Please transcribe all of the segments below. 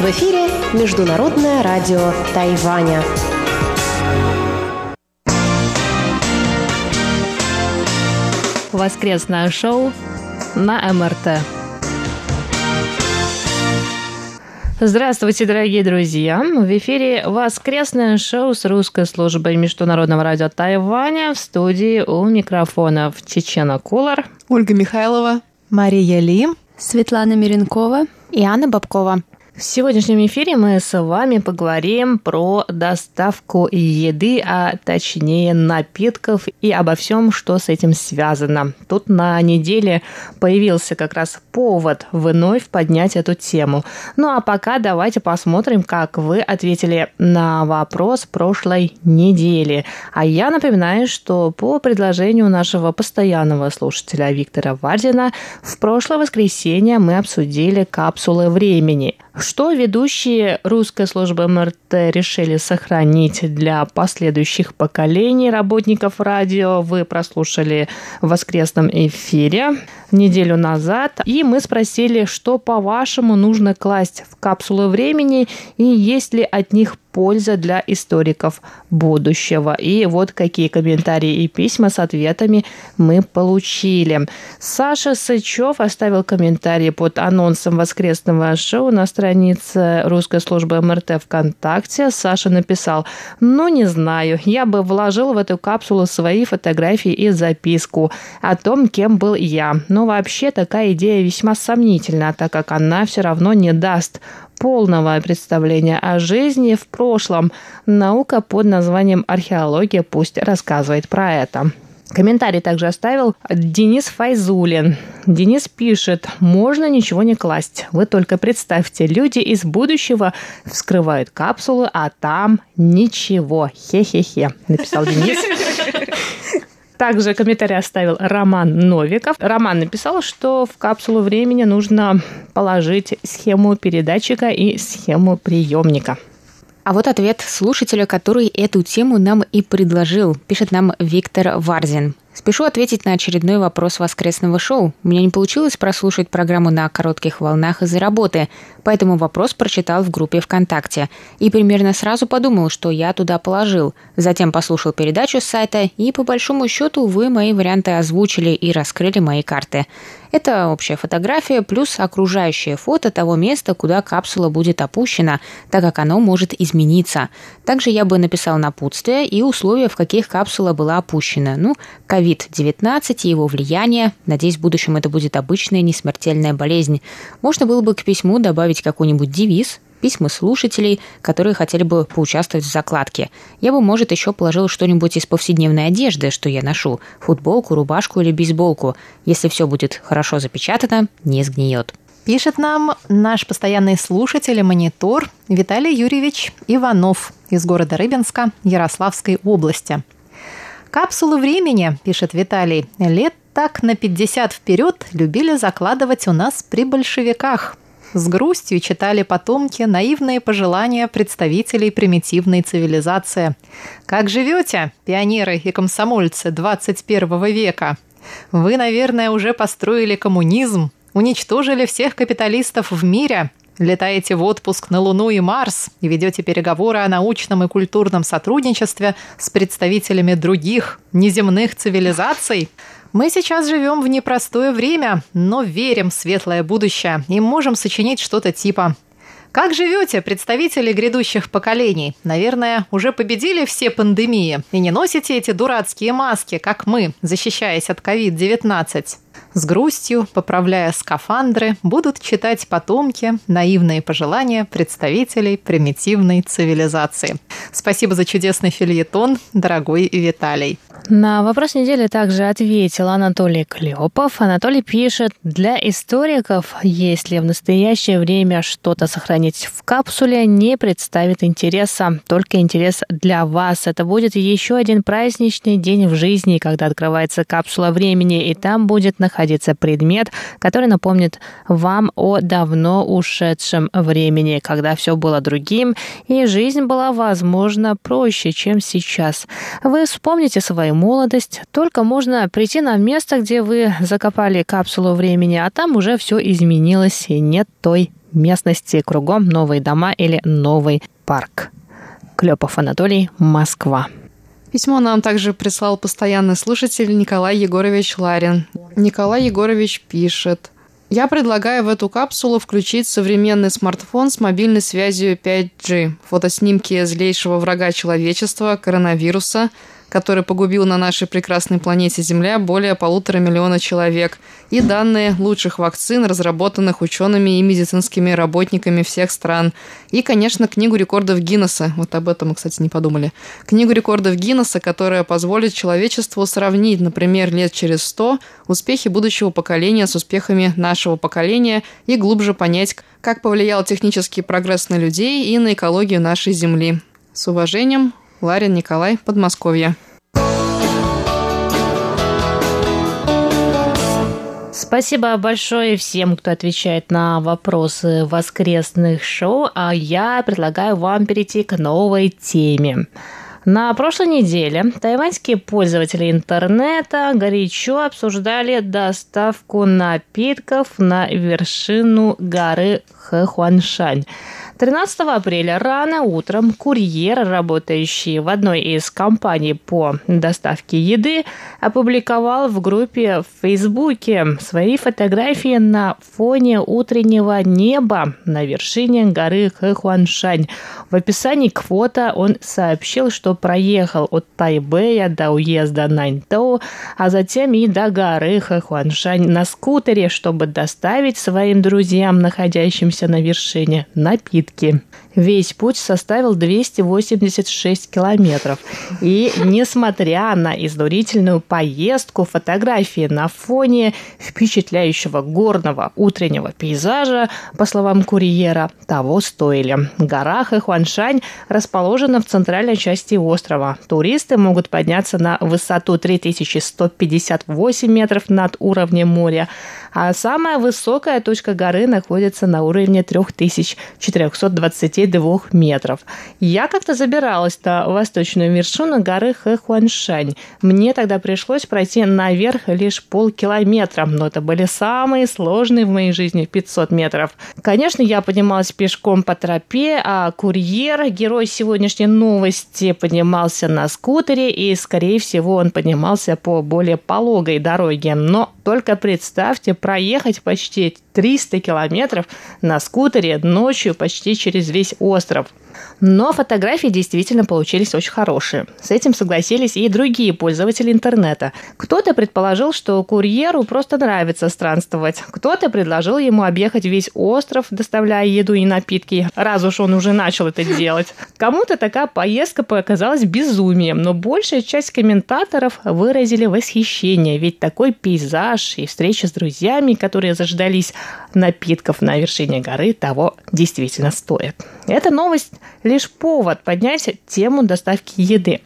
В эфире Международное радио Тайваня. Воскресное шоу на МРТ. Здравствуйте, дорогие друзья! В эфире воскресное шоу с русской службой Международного радио Тайваня в студии у микрофонов Чечена Кулар, Ольга Михайлова, Мария Ли, Светлана Миренкова и Анна Бабкова. В сегодняшнем эфире мы с вами поговорим про доставку еды, а точнее напитков и обо всем, что с этим связано. Тут на неделе появился как раз повод вновь поднять эту тему. Ну а пока давайте посмотрим, как вы ответили на вопрос прошлой недели. А я напоминаю, что по предложению нашего постоянного слушателя Виктора Вардина в прошлое воскресенье мы обсудили капсулы времени – что ведущие русской службы МРТ решили сохранить для последующих поколений работников радио, вы прослушали в воскресном эфире неделю назад. И мы спросили, что, по-вашему, нужно класть в капсулы времени и есть ли от них польза для историков будущего. И вот какие комментарии и письма с ответами мы получили. Саша Сычев оставил комментарий под анонсом воскресного шоу на странице русской службы МРТ ВКонтакте. Саша написал, ну не знаю, я бы вложил в эту капсулу свои фотографии и записку о том, кем был я. Но вообще такая идея весьма сомнительна, так как она все равно не даст полного представления о жизни в прошлом. Наука под названием археология пусть рассказывает про это. Комментарий также оставил Денис Файзулин. Денис пишет, можно ничего не класть. Вы только представьте, люди из будущего вскрывают капсулу, а там ничего. Хе-хе-хе, написал Денис. Также комментарий оставил Роман Новиков. Роман написал, что в капсулу времени нужно положить схему передатчика и схему приемника. А вот ответ слушателя, который эту тему нам и предложил. Пишет нам Виктор Варзин. Спешу ответить на очередной вопрос воскресного шоу. У меня не получилось прослушать программу на коротких волнах из-за работы, поэтому вопрос прочитал в группе ВКонтакте. И примерно сразу подумал, что я туда положил. Затем послушал передачу с сайта, и по большому счету вы мои варианты озвучили и раскрыли мои карты. Это общая фотография плюс окружающее фото того места, куда капсула будет опущена, так как оно может измениться. Также я бы написал напутствие и условия, в каких капсула была опущена. Ну, COVID-19 и его влияние. Надеюсь, в будущем это будет обычная несмертельная болезнь. Можно было бы к письму добавить какой-нибудь девиз, письма слушателей, которые хотели бы поучаствовать в закладке. Я бы, может, еще положил что-нибудь из повседневной одежды, что я ношу. Футболку, рубашку или бейсболку. Если все будет хорошо запечатано, не сгниет. Пишет нам наш постоянный слушатель и монитор Виталий Юрьевич Иванов из города Рыбинска Ярославской области. Капсулу времени, пишет Виталий, лет так на 50 вперед любили закладывать у нас при большевиках. С грустью читали потомки наивные пожелания представителей примитивной цивилизации. «Как живете, пионеры и комсомольцы 21 века? Вы, наверное, уже построили коммунизм, уничтожили всех капиталистов в мире, летаете в отпуск на Луну и Марс и ведете переговоры о научном и культурном сотрудничестве с представителями других неземных цивилизаций – мы сейчас живем в непростое время, но верим в светлое будущее и можем сочинить что-то типа как живете, представители грядущих поколений? Наверное, уже победили все пандемии и не носите эти дурацкие маски, как мы, защищаясь от COVID-19. С грустью, поправляя скафандры, будут читать потомки наивные пожелания представителей примитивной цивилизации. Спасибо за чудесный фильетон, дорогой Виталий. На вопрос недели также ответил Анатолий Клепов. Анатолий пишет, для историков, если в настоящее время что-то сохранить в капсуле, не представит интереса, только интерес для вас. Это будет еще один праздничный день в жизни, когда открывается капсула времени, и там будет находиться находиться предмет, который напомнит вам о давно ушедшем времени, когда все было другим, и жизнь была, возможно, проще, чем сейчас. Вы вспомните свою молодость, только можно прийти на место, где вы закопали капсулу времени, а там уже все изменилось, и нет той местности, кругом новые дома или новый парк. Клепов Анатолий, Москва. Письмо нам также прислал постоянный слушатель Николай Егорович Ларин. Николай Егорович пишет. Я предлагаю в эту капсулу включить современный смартфон с мобильной связью 5G, фотоснимки злейшего врага человечества, коронавируса – который погубил на нашей прекрасной планете Земля более полутора миллиона человек, и данные лучших вакцин, разработанных учеными и медицинскими работниками всех стран. И, конечно, книгу рекордов Гиннесса. Вот об этом мы, кстати, не подумали. Книгу рекордов Гиннесса, которая позволит человечеству сравнить, например, лет через сто успехи будущего поколения с успехами нашего поколения и глубже понять, как повлиял технический прогресс на людей и на экологию нашей Земли. С уважением, Ларин Николай, Подмосковье. Спасибо большое всем, кто отвечает на вопросы воскресных шоу, а я предлагаю вам перейти к новой теме. На прошлой неделе тайваньские пользователи интернета горячо обсуждали доставку напитков на вершину горы Хэхуаншань – 13 апреля рано утром курьер, работающий в одной из компаний по доставке еды, опубликовал в группе в Фейсбуке свои фотографии на фоне утреннего неба на вершине горы Хэхуаншань. В описании к фото он сообщил, что проехал от Тайбэя до уезда Наньтоу, а затем и до горы Хэхуаншань на скутере, чтобы доставить своим друзьям, находящимся на вершине, напитки попытки. Весь путь составил 286 километров. И несмотря на изнурительную поездку, фотографии на фоне впечатляющего горного утреннего пейзажа, по словам курьера, того стоили. Гора Хэхуаншань расположена в центральной части острова. Туристы могут подняться на высоту 3158 метров над уровнем моря, а самая высокая точка горы находится на уровне 3422 метров. Я как-то забиралась на восточную вершину горы Хэхуаншань. Мне тогда пришлось пройти наверх лишь полкилометра, но это были самые сложные в моей жизни 500 метров. Конечно, я поднималась пешком по тропе, а курьер, герой сегодняшней новости, поднимался на скутере, и, скорее всего, он поднимался по более пологой дороге. Но только представьте проехать почти 300 километров на скутере ночью почти через весь остров. Но фотографии действительно получились очень хорошие. С этим согласились и другие пользователи интернета. Кто-то предположил, что курьеру просто нравится странствовать. Кто-то предложил ему объехать весь остров, доставляя еду и напитки, раз уж он уже начал это делать. Кому-то такая поездка показалась безумием, но большая часть комментаторов выразили восхищение, ведь такой пейзаж и встреча с друзьями, которые заждались напитков на вершине горы, того действительно стоит. Эта новость лишь повод поднять тему доставки еды.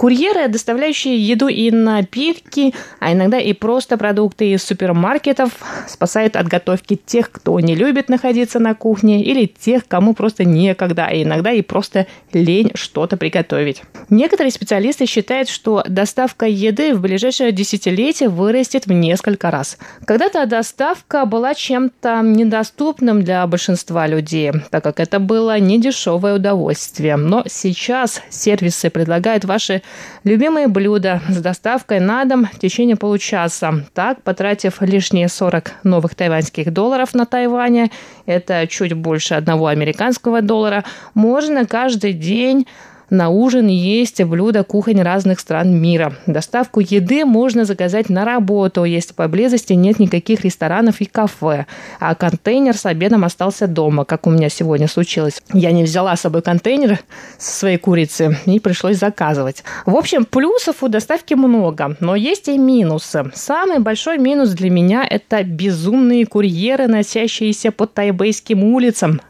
Курьеры, доставляющие еду и напитки, а иногда и просто продукты из супермаркетов, спасают от готовки тех, кто не любит находиться на кухне, или тех, кому просто некогда, а иногда и просто лень что-то приготовить. Некоторые специалисты считают, что доставка еды в ближайшее десятилетие вырастет в несколько раз. Когда-то доставка была чем-то недоступным для большинства людей, так как это было недешевое удовольствие. Но сейчас сервисы предлагают ваши любимые блюда с доставкой на дом в течение получаса. Так, потратив лишние 40 новых тайваньских долларов на Тайване, это чуть больше одного американского доллара, можно каждый день на ужин есть блюда кухонь разных стран мира. Доставку еды можно заказать на работу, если поблизости нет никаких ресторанов и кафе. А контейнер с обедом остался дома, как у меня сегодня случилось. Я не взяла с собой контейнер со своей курицы и пришлось заказывать. В общем, плюсов у доставки много, но есть и минусы. Самый большой минус для меня – это безумные курьеры, носящиеся по тайбейским улицам,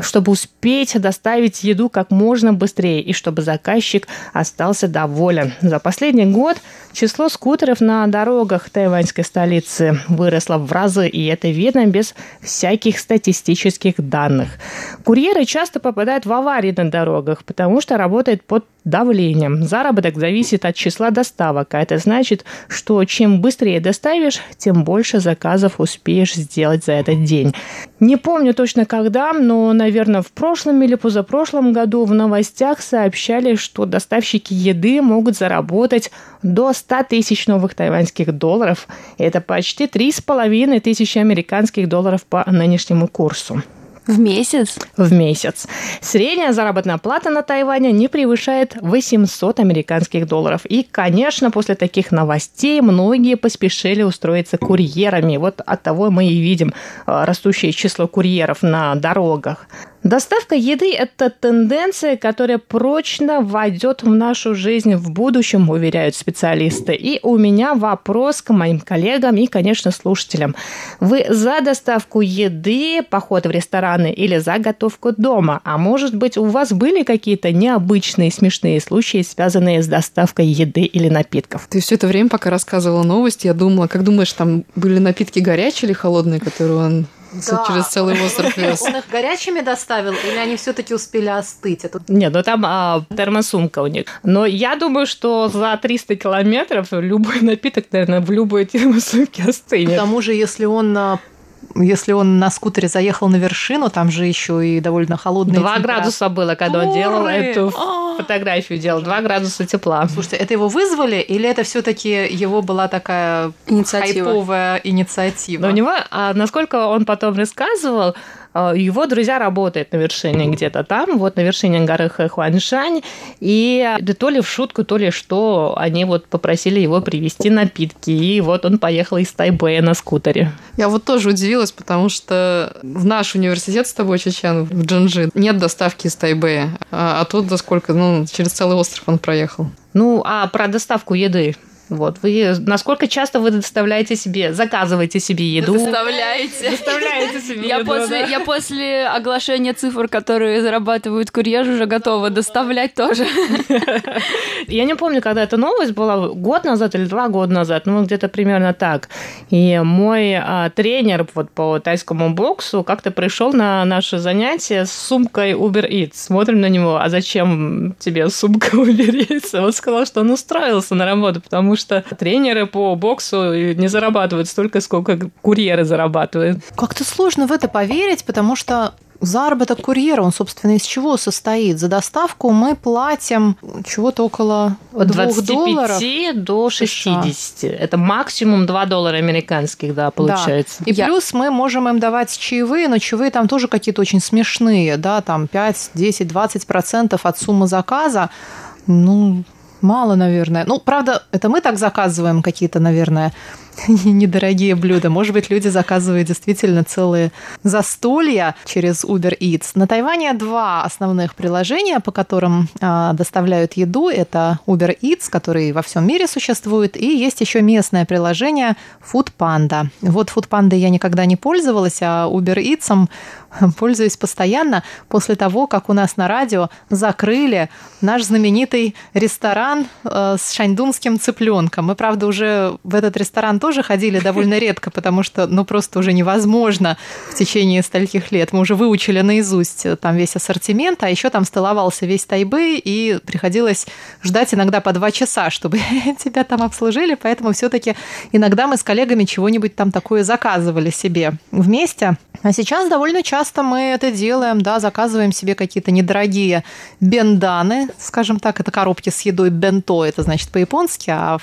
чтобы успеть доставить еду как можно быстрее и чтобы заказчик остался доволен. За последний год Число скутеров на дорогах тайваньской столицы выросло в разы, и это видно без всяких статистических данных. Курьеры часто попадают в аварии на дорогах, потому что работают под давлением. Заработок зависит от числа доставок, а это значит, что чем быстрее доставишь, тем больше заказов успеешь сделать за этот день. Не помню точно когда, но, наверное, в прошлом или позапрошлом году в новостях сообщали, что доставщики еды могут заработать до 100 тысяч новых тайваньских долларов. Это почти 3,5 тысячи американских долларов по нынешнему курсу. В месяц? В месяц. Средняя заработная плата на Тайване не превышает 800 американских долларов. И, конечно, после таких новостей многие поспешили устроиться курьерами. Вот от того мы и видим а, растущее число курьеров на дорогах. Доставка еды – это тенденция, которая прочно войдет в нашу жизнь в будущем, уверяют специалисты. И у меня вопрос к моим коллегам и, конечно, слушателям. Вы за доставку еды, поход в рестораны или за готовку дома? А может быть, у вас были какие-то необычные, смешные случаи, связанные с доставкой еды или напитков? Ты все это время, пока рассказывала новость, я думала, как думаешь, там были напитки горячие или холодные, которые он да. через целый остров вез. Он их горячими доставил или они все-таки успели остыть? Это... Нет, ну там а, термосумка у них. Но я думаю, что за 300 километров любой напиток, наверное, в любой термосумке остынет. К тому же, если он а, если он на скутере заехал на вершину, там же еще и довольно холодные Два градуса было, когда он делал эту а. фотографию, делал два градуса тепла. Слушайте, это его вызвали или это все-таки его была такая инициатива. хайповая инициатива? Но у него, а насколько он потом рассказывал, его друзья работают на вершине где-то там, вот на вершине горы Хуаншань, и да то ли в шутку, то ли что, они вот попросили его привезти напитки, и вот он поехал из Тайбэя на скутере. Я вот тоже удивилась, потому что в наш университет с тобой, Чечен, в Джинджи, нет доставки из Тайбэя, а, а тут до сколько, ну, через целый остров он проехал. Ну, а про доставку еды вот, вы насколько часто вы доставляете себе, заказываете себе еду? Доставляете. Доставляете себе я еду, после, да? Я после оглашения цифр, которые зарабатывают курьер, уже готова доставлять тоже. Я не помню, когда эта новость была, год назад или два года назад, ну, где-то примерно так. И мой а, тренер вот по тайскому боксу как-то пришел на наше занятие с сумкой Uber Eats. Смотрим на него, а зачем тебе сумка Uber Eats? Он сказал, что он устроился на работу, потому что тренеры по боксу не зарабатывают столько, сколько курьеры зарабатывают. Как-то сложно в это поверить, потому что Заработок курьера, он, собственно, из чего состоит? За доставку мы платим чего-то около От 25 долларов. до 60. США. Это максимум 2 доллара американских, да, получается. Да. И Я... плюс мы можем им давать чаевые, но чаевые там тоже какие-то очень смешные, да, там 5, 10, 20 процентов от суммы заказа. Ну, Мало, наверное. Ну, правда, это мы так заказываем какие-то, наверное, недорогие блюда. Может быть, люди заказывают действительно целые застолья через Uber Eats. На Тайване два основных приложения, по которым а, доставляют еду. Это Uber Eats, который во всем мире существует, и есть еще местное приложение Food Panda. Вот Food Panda я никогда не пользовалась, а Uber Eats пользуюсь постоянно после того, как у нас на радио закрыли наш знаменитый ресторан э, с шаньдунским цыпленком. Мы, правда, уже в этот ресторан тоже ходили довольно редко, потому что, ну, просто уже невозможно в течение стольких лет. Мы уже выучили наизусть э, там весь ассортимент, а еще там столовался весь Тайбэй, и приходилось ждать иногда по два часа, чтобы тебя там обслужили, поэтому все-таки иногда мы с коллегами чего-нибудь там такое заказывали себе вместе. А сейчас довольно часто мы это делаем, да, заказываем себе какие-то недорогие бенданы, скажем так, это коробки с едой бенто, это значит по-японски, а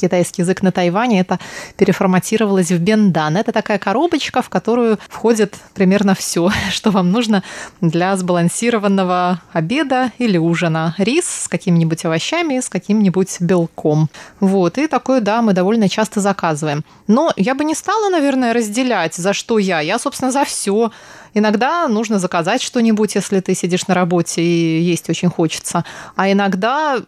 китайский язык на Тайване это переформатировалось в бендан. Это такая коробочка, в которую входит примерно все, что вам нужно для сбалансированного обеда или ужина. Рис с какими-нибудь овощами, с каким-нибудь белком. Вот, и такое, да, мы довольно часто заказываем. Но я бы не стала, наверное, разделять, за что я. Я, собственно, за все. Иногда нужно заказать что-нибудь, если ты сидишь на работе и есть очень хочется. А иногда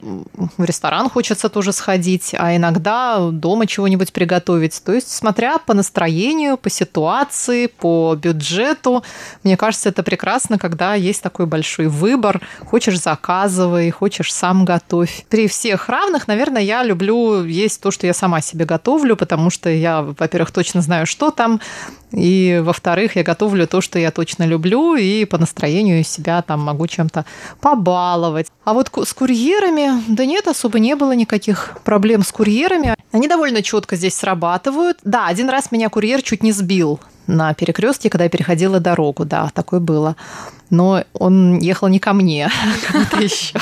в ресторан хочется тоже сходить, а иногда дома чего-нибудь приготовить. То есть, смотря по настроению, по ситуации, по бюджету. Мне кажется, это прекрасно, когда есть такой большой выбор. Хочешь заказывай, хочешь сам готовь. При всех равных, наверное, я люблю есть то, что я сама себе готовлю, потому что я, во-первых, точно знаю, что там, и, во-вторых, я готовлю то, что я точно люблю, и по настроению себя там могу чем-то побаловать. А вот с курьерами, да нет, особо не было никаких проблем с курьерами. Они довольно четко здесь срабатывают. Да, один раз меня курьер чуть не сбил на перекрестке, когда я переходила дорогу, да, такое было. Но он ехал не ко мне, а еще.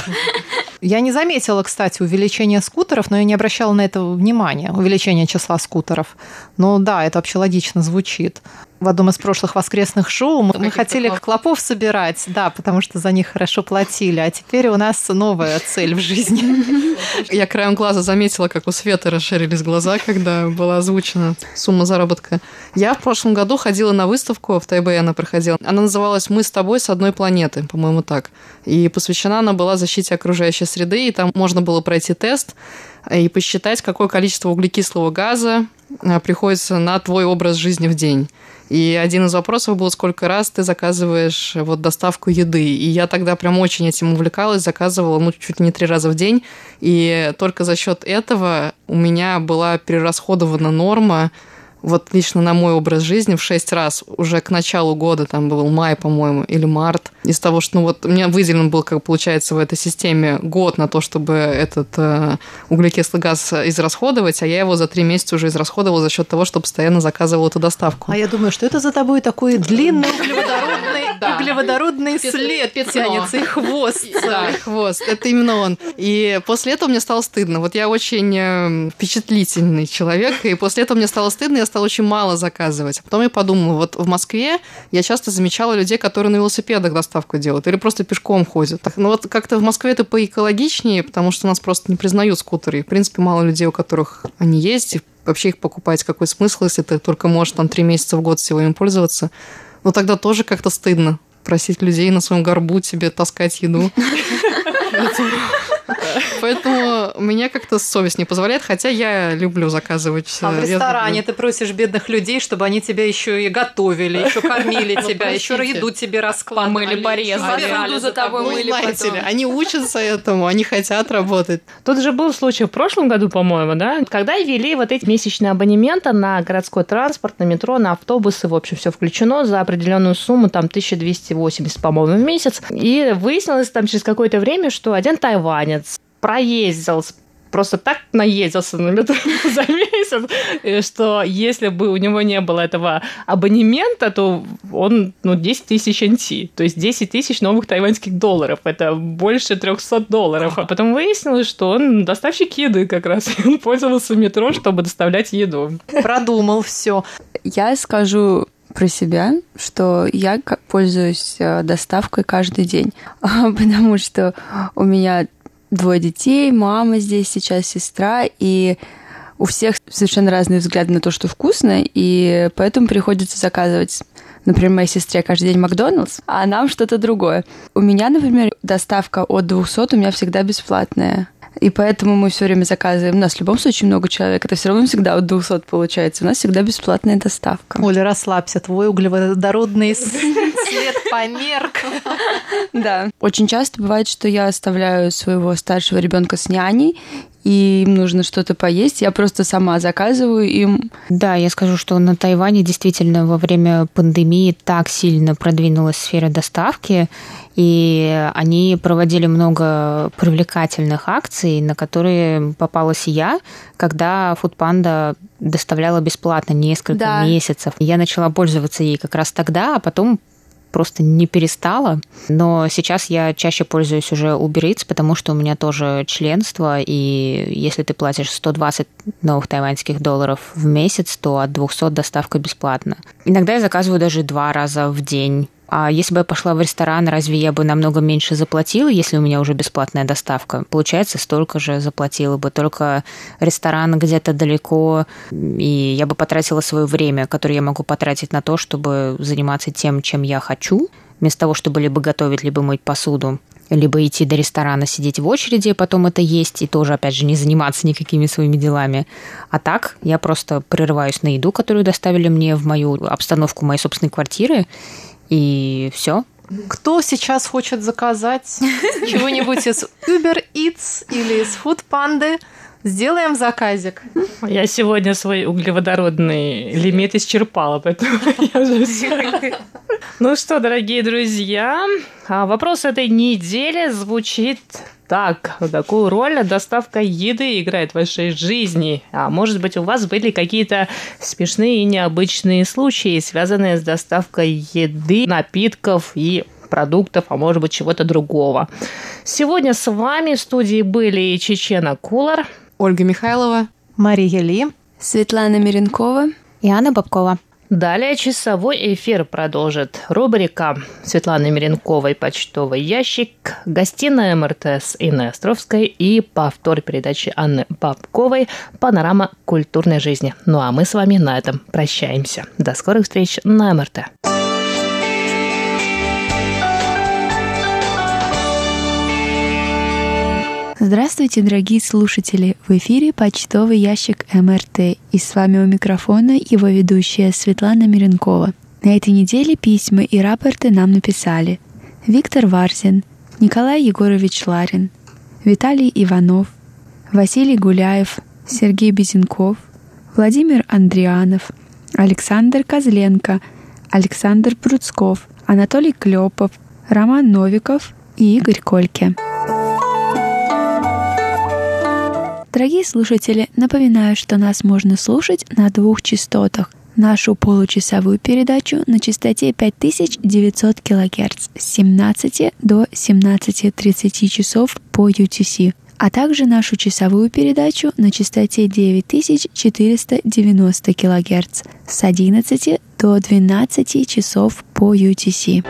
Я не заметила, кстати, увеличения скутеров, но я не обращала на это внимания, увеличение числа скутеров. Но да, это вообще логично звучит в одном из прошлых воскресных шоу мы, мы хотели клопов. клопов собирать, да, потому что за них хорошо платили, а теперь у нас новая цель в жизни. Я краем глаза заметила, как у Светы расширились глаза, когда была озвучена сумма заработка. Я в прошлом году ходила на выставку, в Тайбэе она проходила. Она называлась «Мы с тобой с одной планеты», по-моему, так. И посвящена она была защите окружающей среды, и там можно было пройти тест и посчитать, какое количество углекислого газа а, приходится на твой образ жизни в день. И один из вопросов был, сколько раз ты заказываешь вот доставку еды. И я тогда прям очень этим увлекалась, заказывала ну, чуть не три раза в день. И только за счет этого у меня была перерасходована норма вот лично на мой образ жизни в шесть раз уже к началу года, там был май, по-моему, или март, из того, что ну вот у меня выделен был, как получается, в этой системе год на то, чтобы этот э, углекислый газ израсходовать, а я его за три месяца уже израсходовала за счет того, что постоянно заказывала эту доставку. А я думаю, что это за тобой такой длинный углеводородный, углеводородный след тянется и хвост. Да, хвост. Это именно он. И после этого мне стало стыдно. Вот я очень э, впечатлительный человек, и после этого мне стало стыдно, я стала очень мало заказывать. А потом я подумала, вот в Москве я часто замечала людей, которые на велосипедах доставку делают или просто пешком ходят. Так, ну вот как-то в Москве это поэкологичнее, потому что у нас просто не признают скутеры. И, в принципе, мало людей, у которых они есть, и вообще их покупать какой смысл, если ты только можешь там три месяца в год всего им пользоваться. Но тогда тоже как-то стыдно просить людей на своем горбу тебе таскать еду. Поэтому меня как-то совесть не позволяет, хотя я люблю заказывать. А в ресторане ты просишь бедных людей, чтобы они тебя еще и готовили, еще кормили ну, тебя, еще еду тебе раскладывали. Помыли, порезали. за тобой мыли Знаете ли, они учатся этому, они хотят работать. Тут же был случай в прошлом году, по-моему, да, когда ввели вот эти месячные абонементы на городской транспорт, на метро, на автобусы, в общем, все включено за определенную сумму, там 1280, по-моему, в месяц. И выяснилось там через какое-то время, что один тайванец проездил просто так наездился на метро за месяц, что если бы у него не было этого абонемента, то он, ну, 10 тысяч NT, то есть 10 тысяч новых тайваньских долларов. Это больше 300 долларов. А потом выяснилось, что он доставщик еды как раз. Он пользовался метро, чтобы доставлять еду. Продумал все. Я скажу про себя, что я пользуюсь э, доставкой каждый день, потому что у меня двое детей, мама здесь сейчас, сестра, и у всех совершенно разные взгляды на то, что вкусно, и поэтому приходится заказывать например, моей сестре каждый день Макдоналдс, а нам что-то другое. У меня, например, доставка от 200 у меня всегда бесплатная. И поэтому мы все время заказываем. У нас в любом случае много человек. Это все равно всегда от 200 получается. У нас всегда бесплатная доставка. Оля, расслабься. Твой углеводородный свет померк. Да. Очень часто бывает, что я оставляю своего старшего ребенка с няней, и им нужно что-то поесть, я просто сама заказываю им. Да, я скажу, что на Тайване действительно во время пандемии так сильно продвинулась сфера доставки, и они проводили много привлекательных акций, на которые попалась и я, когда Фудпанда доставляла бесплатно несколько да. месяцев. Я начала пользоваться ей как раз тогда, а потом просто не перестала. Но сейчас я чаще пользуюсь уже Uber Eats, потому что у меня тоже членство, и если ты платишь 120 новых тайваньских долларов в месяц, то от 200 доставка бесплатна. Иногда я заказываю даже два раза в день А если бы я пошла в ресторан, разве я бы намного меньше заплатила, если у меня уже бесплатная доставка? Получается, столько же заплатила бы, только ресторан где-то далеко, и я бы потратила свое время, которое я могу потратить на то, чтобы заниматься тем, чем я хочу, вместо того, чтобы либо готовить, либо мыть посуду либо идти до ресторана, сидеть в очереди, потом это есть, и тоже, опять же, не заниматься никакими своими делами. А так я просто прерываюсь на еду, которую доставили мне в мою обстановку моей собственной квартиры, и все. Кто сейчас хочет заказать чего-нибудь из Uber Eats или из Food Panda? Сделаем заказик. Я сегодня свой углеводородный лимит исчерпала, поэтому я. Ну что, дорогие друзья, а вопрос этой недели звучит так, какую роль доставка еды играет в вашей жизни? А может быть, у вас были какие-то смешные и необычные случаи, связанные с доставкой еды, напитков и продуктов, а может быть, чего-то другого. Сегодня с вами в студии были Чечена Кулар, Ольга Михайлова, Мария Ли, Светлана Миренкова и Анна Бабкова. Далее часовой эфир продолжит рубрика Светланы Миренковой «Почтовый ящик», гостиная МРТС Инны Островской и повтор передачи Анны Бабковой «Панорама культурной жизни». Ну а мы с вами на этом прощаемся. До скорых встреч на МРТ. Здравствуйте, дорогие слушатели! В эфире почтовый ящик МРТ, и с вами у микрофона его ведущая Светлана Миренкова. На этой неделе письма и рапорты нам написали Виктор Варзин, Николай Егорович Ларин, Виталий Иванов, Василий Гуляев, Сергей Безенков, Владимир Андрианов, Александр Козленко, Александр Пруцков, Анатолий Клепов, Роман Новиков и Игорь Кольке. Дорогие слушатели, напоминаю, что нас можно слушать на двух частотах. Нашу получасовую передачу на частоте 5900 кГц с 17 до 17.30 часов по UTC, а также нашу часовую передачу на частоте 9490 кГц с 11 до 12 часов по UTC.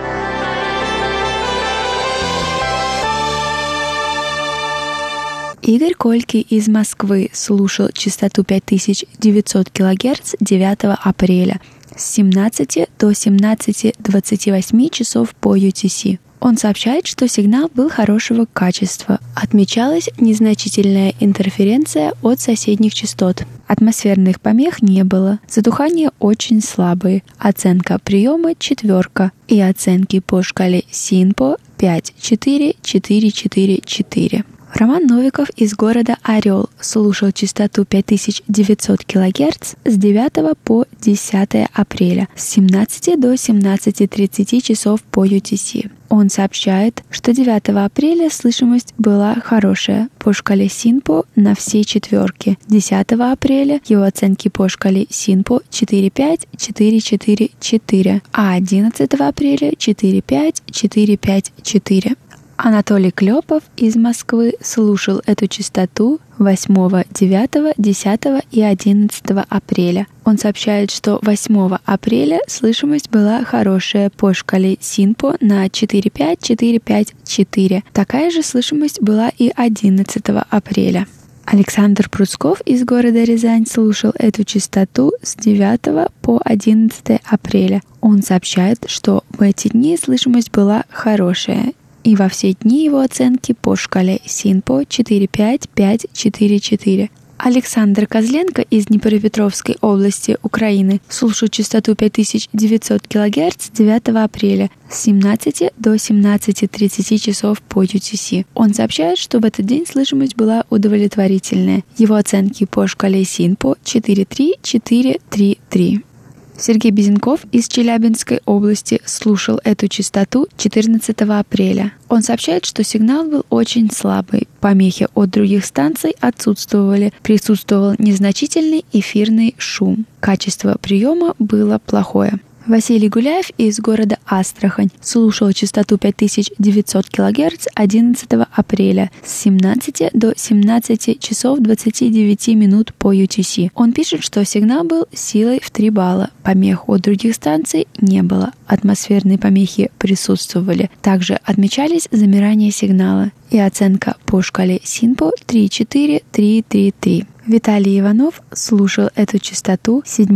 Игорь Кольки из Москвы слушал частоту 5900 кГц 9 апреля с 17 до 17.28 часов по UTC. Он сообщает, что сигнал был хорошего качества. Отмечалась незначительная интерференция от соседних частот. Атмосферных помех не было. Задухание очень слабые. Оценка приема четверка. И оценки по шкале СИНПО 5, 4, 4, 4, 4. Роман Новиков из города Орел слушал частоту 5900 кГц с 9 по 10 апреля с 17 до 17.30 часов по UTC. Он сообщает, что 9 апреля слышимость была хорошая по шкале СИНПО на все четверки. 10 апреля его оценки по шкале СИНПО 4.5, 4.4, 4, а 11 апреля 4.5, 4.5, 4. Анатолий Клепов из Москвы слушал эту частоту 8, 9, 10 и 11 апреля. Он сообщает, что 8 апреля слышимость была хорошая по шкале Синпо на 4,5, 4,5, 4. Такая же слышимость была и 11 апреля. Александр Пруцков из города Рязань слушал эту частоту с 9 по 11 апреля. Он сообщает, что в эти дни слышимость была хорошая и во все дни его оценки по шкале СИНПО 4-5-5-4-4. Александр Козленко из Днепропетровской области Украины слушал частоту 5900 кГц 9 апреля с 17 до 17.30 часов по UTC. Он сообщает, что в этот день слышимость была удовлетворительная. Его оценки по шкале СИНПО 4.3-4.3.3. Сергей Безенков из Челябинской области слушал эту частоту 14 апреля. Он сообщает, что сигнал был очень слабый. Помехи от других станций отсутствовали. Присутствовал незначительный эфирный шум. Качество приема было плохое. Василий Гуляев из города Астрахань слушал частоту 5900 кГц 11 апреля с 17 до 17 часов 29 минут по UTC. Он пишет, что сигнал был силой в 3 балла. Помех от других станций не было. Атмосферные помехи присутствовали. Также отмечались замирание сигнала и оценка по шкале Синпо 3-4-3-3-3. Виталий Иванов слушал эту частоту 7,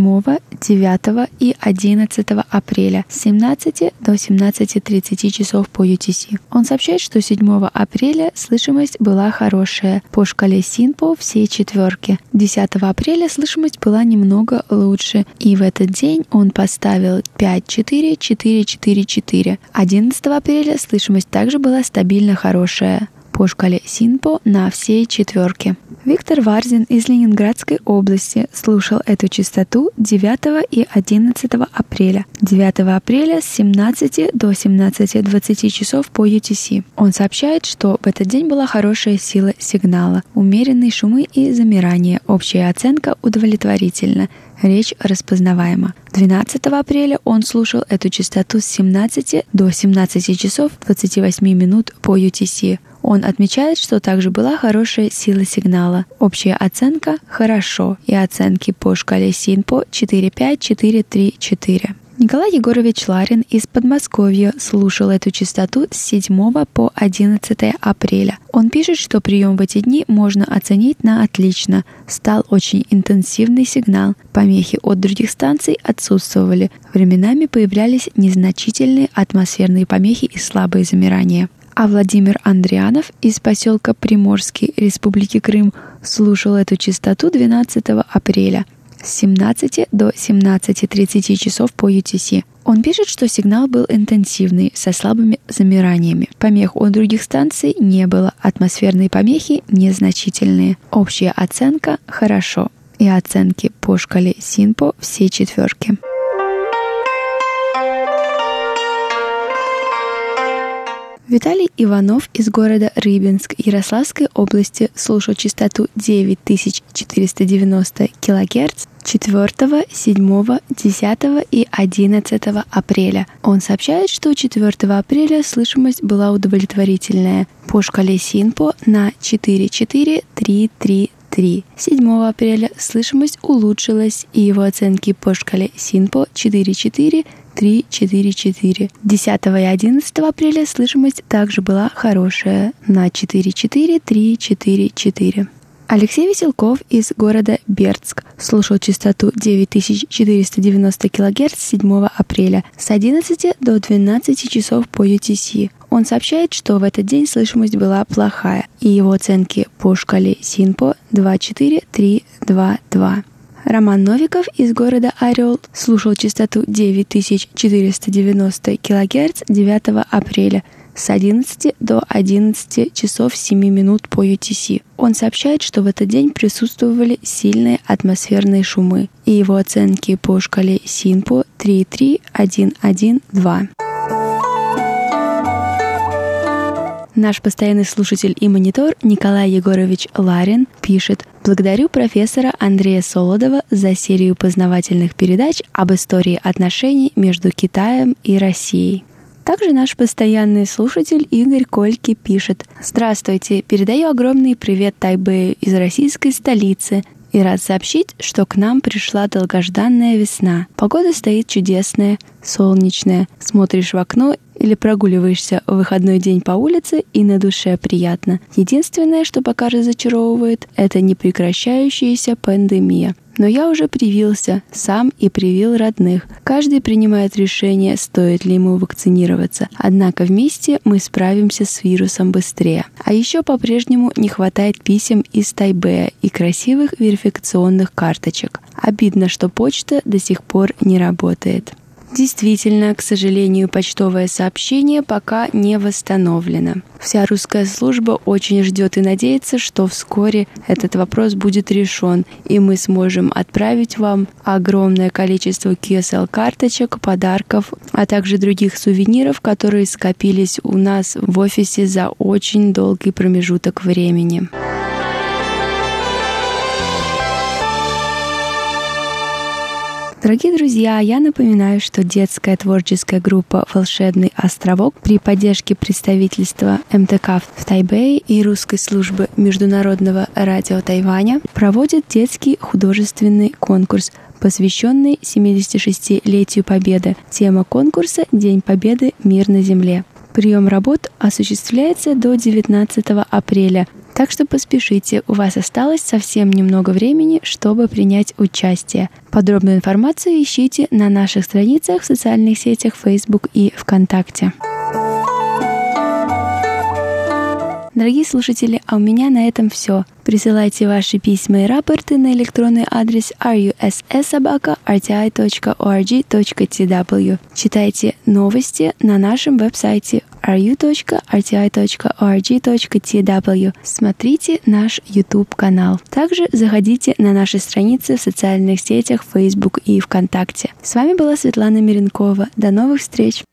9 и 11 апреля с 17 до 17.30 часов по UTC. Он сообщает, что 7 апреля слышимость была хорошая. По шкале Синпо все четверки. 10 апреля слышимость была немного лучше. И в этот день он поставил 5-4-4-4-4. 11 апреля слышимость также была стабильно хорошая по шкале Синпо на все четверки. Виктор Варзин из Ленинградской области слушал эту частоту 9 и 11 апреля. 9 апреля с 17 до 17.20 часов по UTC. Он сообщает, что в этот день была хорошая сила сигнала, умеренные шумы и замирание. Общая оценка удовлетворительна. Речь распознаваема. 12 апреля он слушал эту частоту с 17 до 17 часов 28 минут по UTC. Он отмечает, что также была хорошая сила сигнала. Общая оценка – хорошо, и оценки по шкале СИНПО 4-5-4-3-4. Николай Егорович Ларин из Подмосковья слушал эту частоту с 7 по 11 апреля. Он пишет, что прием в эти дни можно оценить на отлично. Стал очень интенсивный сигнал. Помехи от других станций отсутствовали. Временами появлялись незначительные атмосферные помехи и слабые замирания а Владимир Андрианов из поселка Приморский Республики Крым слушал эту частоту 12 апреля с 17 до 17.30 часов по UTC. Он пишет, что сигнал был интенсивный, со слабыми замираниями. Помех у других станций не было, атмосферные помехи незначительные. Общая оценка – хорошо. И оценки по шкале СИНПО все четверки. Виталий Иванов из города Рыбинск Ярославской области слушал частоту 9490 кГц 4, 7, 10 и 11 апреля. Он сообщает, что 4 апреля слышимость была удовлетворительная по шкале Синпо на 4-4-3-3 3. 7 апреля слышимость улучшилась, и его оценки по шкале Синпо 4-4 3-4-4. 10 и 11 апреля слышимость также была хорошая на 4-4-3-4-4. Алексей Веселков из города Бердск слушал частоту 9490 кГц 7 апреля с 11 до 12 часов по UTC. Он сообщает, что в этот день слышимость была плохая, и его оценки по шкале СИНПО 24322. Роман Новиков из города Орел слушал частоту 9490 кГц 9 апреля с 11 до 11 часов 7 минут по UTC. Он сообщает, что в этот день присутствовали сильные атмосферные шумы, и его оценки по шкале СИНПО 33112. Наш постоянный слушатель и монитор Николай Егорович Ларин пишет. «Благодарю профессора Андрея Солодова за серию познавательных передач об истории отношений между Китаем и Россией». Также наш постоянный слушатель Игорь Кольки пишет. «Здравствуйте, передаю огромный привет Тайбэю из российской столицы и рад сообщить, что к нам пришла долгожданная весна. Погода стоит чудесная, солнечная. Смотришь в окно или прогуливаешься в выходной день по улице и на душе приятно. Единственное, что пока разочаровывает, это непрекращающаяся пандемия. Но я уже привился, сам и привил родных. Каждый принимает решение, стоит ли ему вакцинироваться. Однако вместе мы справимся с вирусом быстрее. А еще по-прежнему не хватает писем из Тайбэя и красивых верификационных карточек. Обидно, что почта до сих пор не работает. Действительно, к сожалению, почтовое сообщение пока не восстановлено. Вся русская служба очень ждет и надеется, что вскоре этот вопрос будет решен, и мы сможем отправить вам огромное количество QSL-карточек, подарков, а также других сувениров, которые скопились у нас в офисе за очень долгий промежуток времени. Дорогие друзья, я напоминаю, что детская творческая группа «Волшебный островок» при поддержке представительства МТК в Тайбэе и русской службы Международного радио Тайваня проводит детский художественный конкурс посвященный 76-летию Победы. Тема конкурса «День Победы. Мир на Земле». Прием работ осуществляется до 19 апреля так что поспешите, у вас осталось совсем немного времени, чтобы принять участие. Подробную информацию ищите на наших страницах в социальных сетях Facebook и ВКонтакте. Дорогие слушатели, а у меня на этом все. Присылайте ваши письма и рапорты на электронный адрес russsobaka.rti.org.tw. Читайте новости на нашем веб-сайте ru.rti.org.tw. Смотрите наш YouTube-канал. Также заходите на наши страницы в социальных сетях Facebook и ВКонтакте. С вами была Светлана Миренкова. До новых встреч!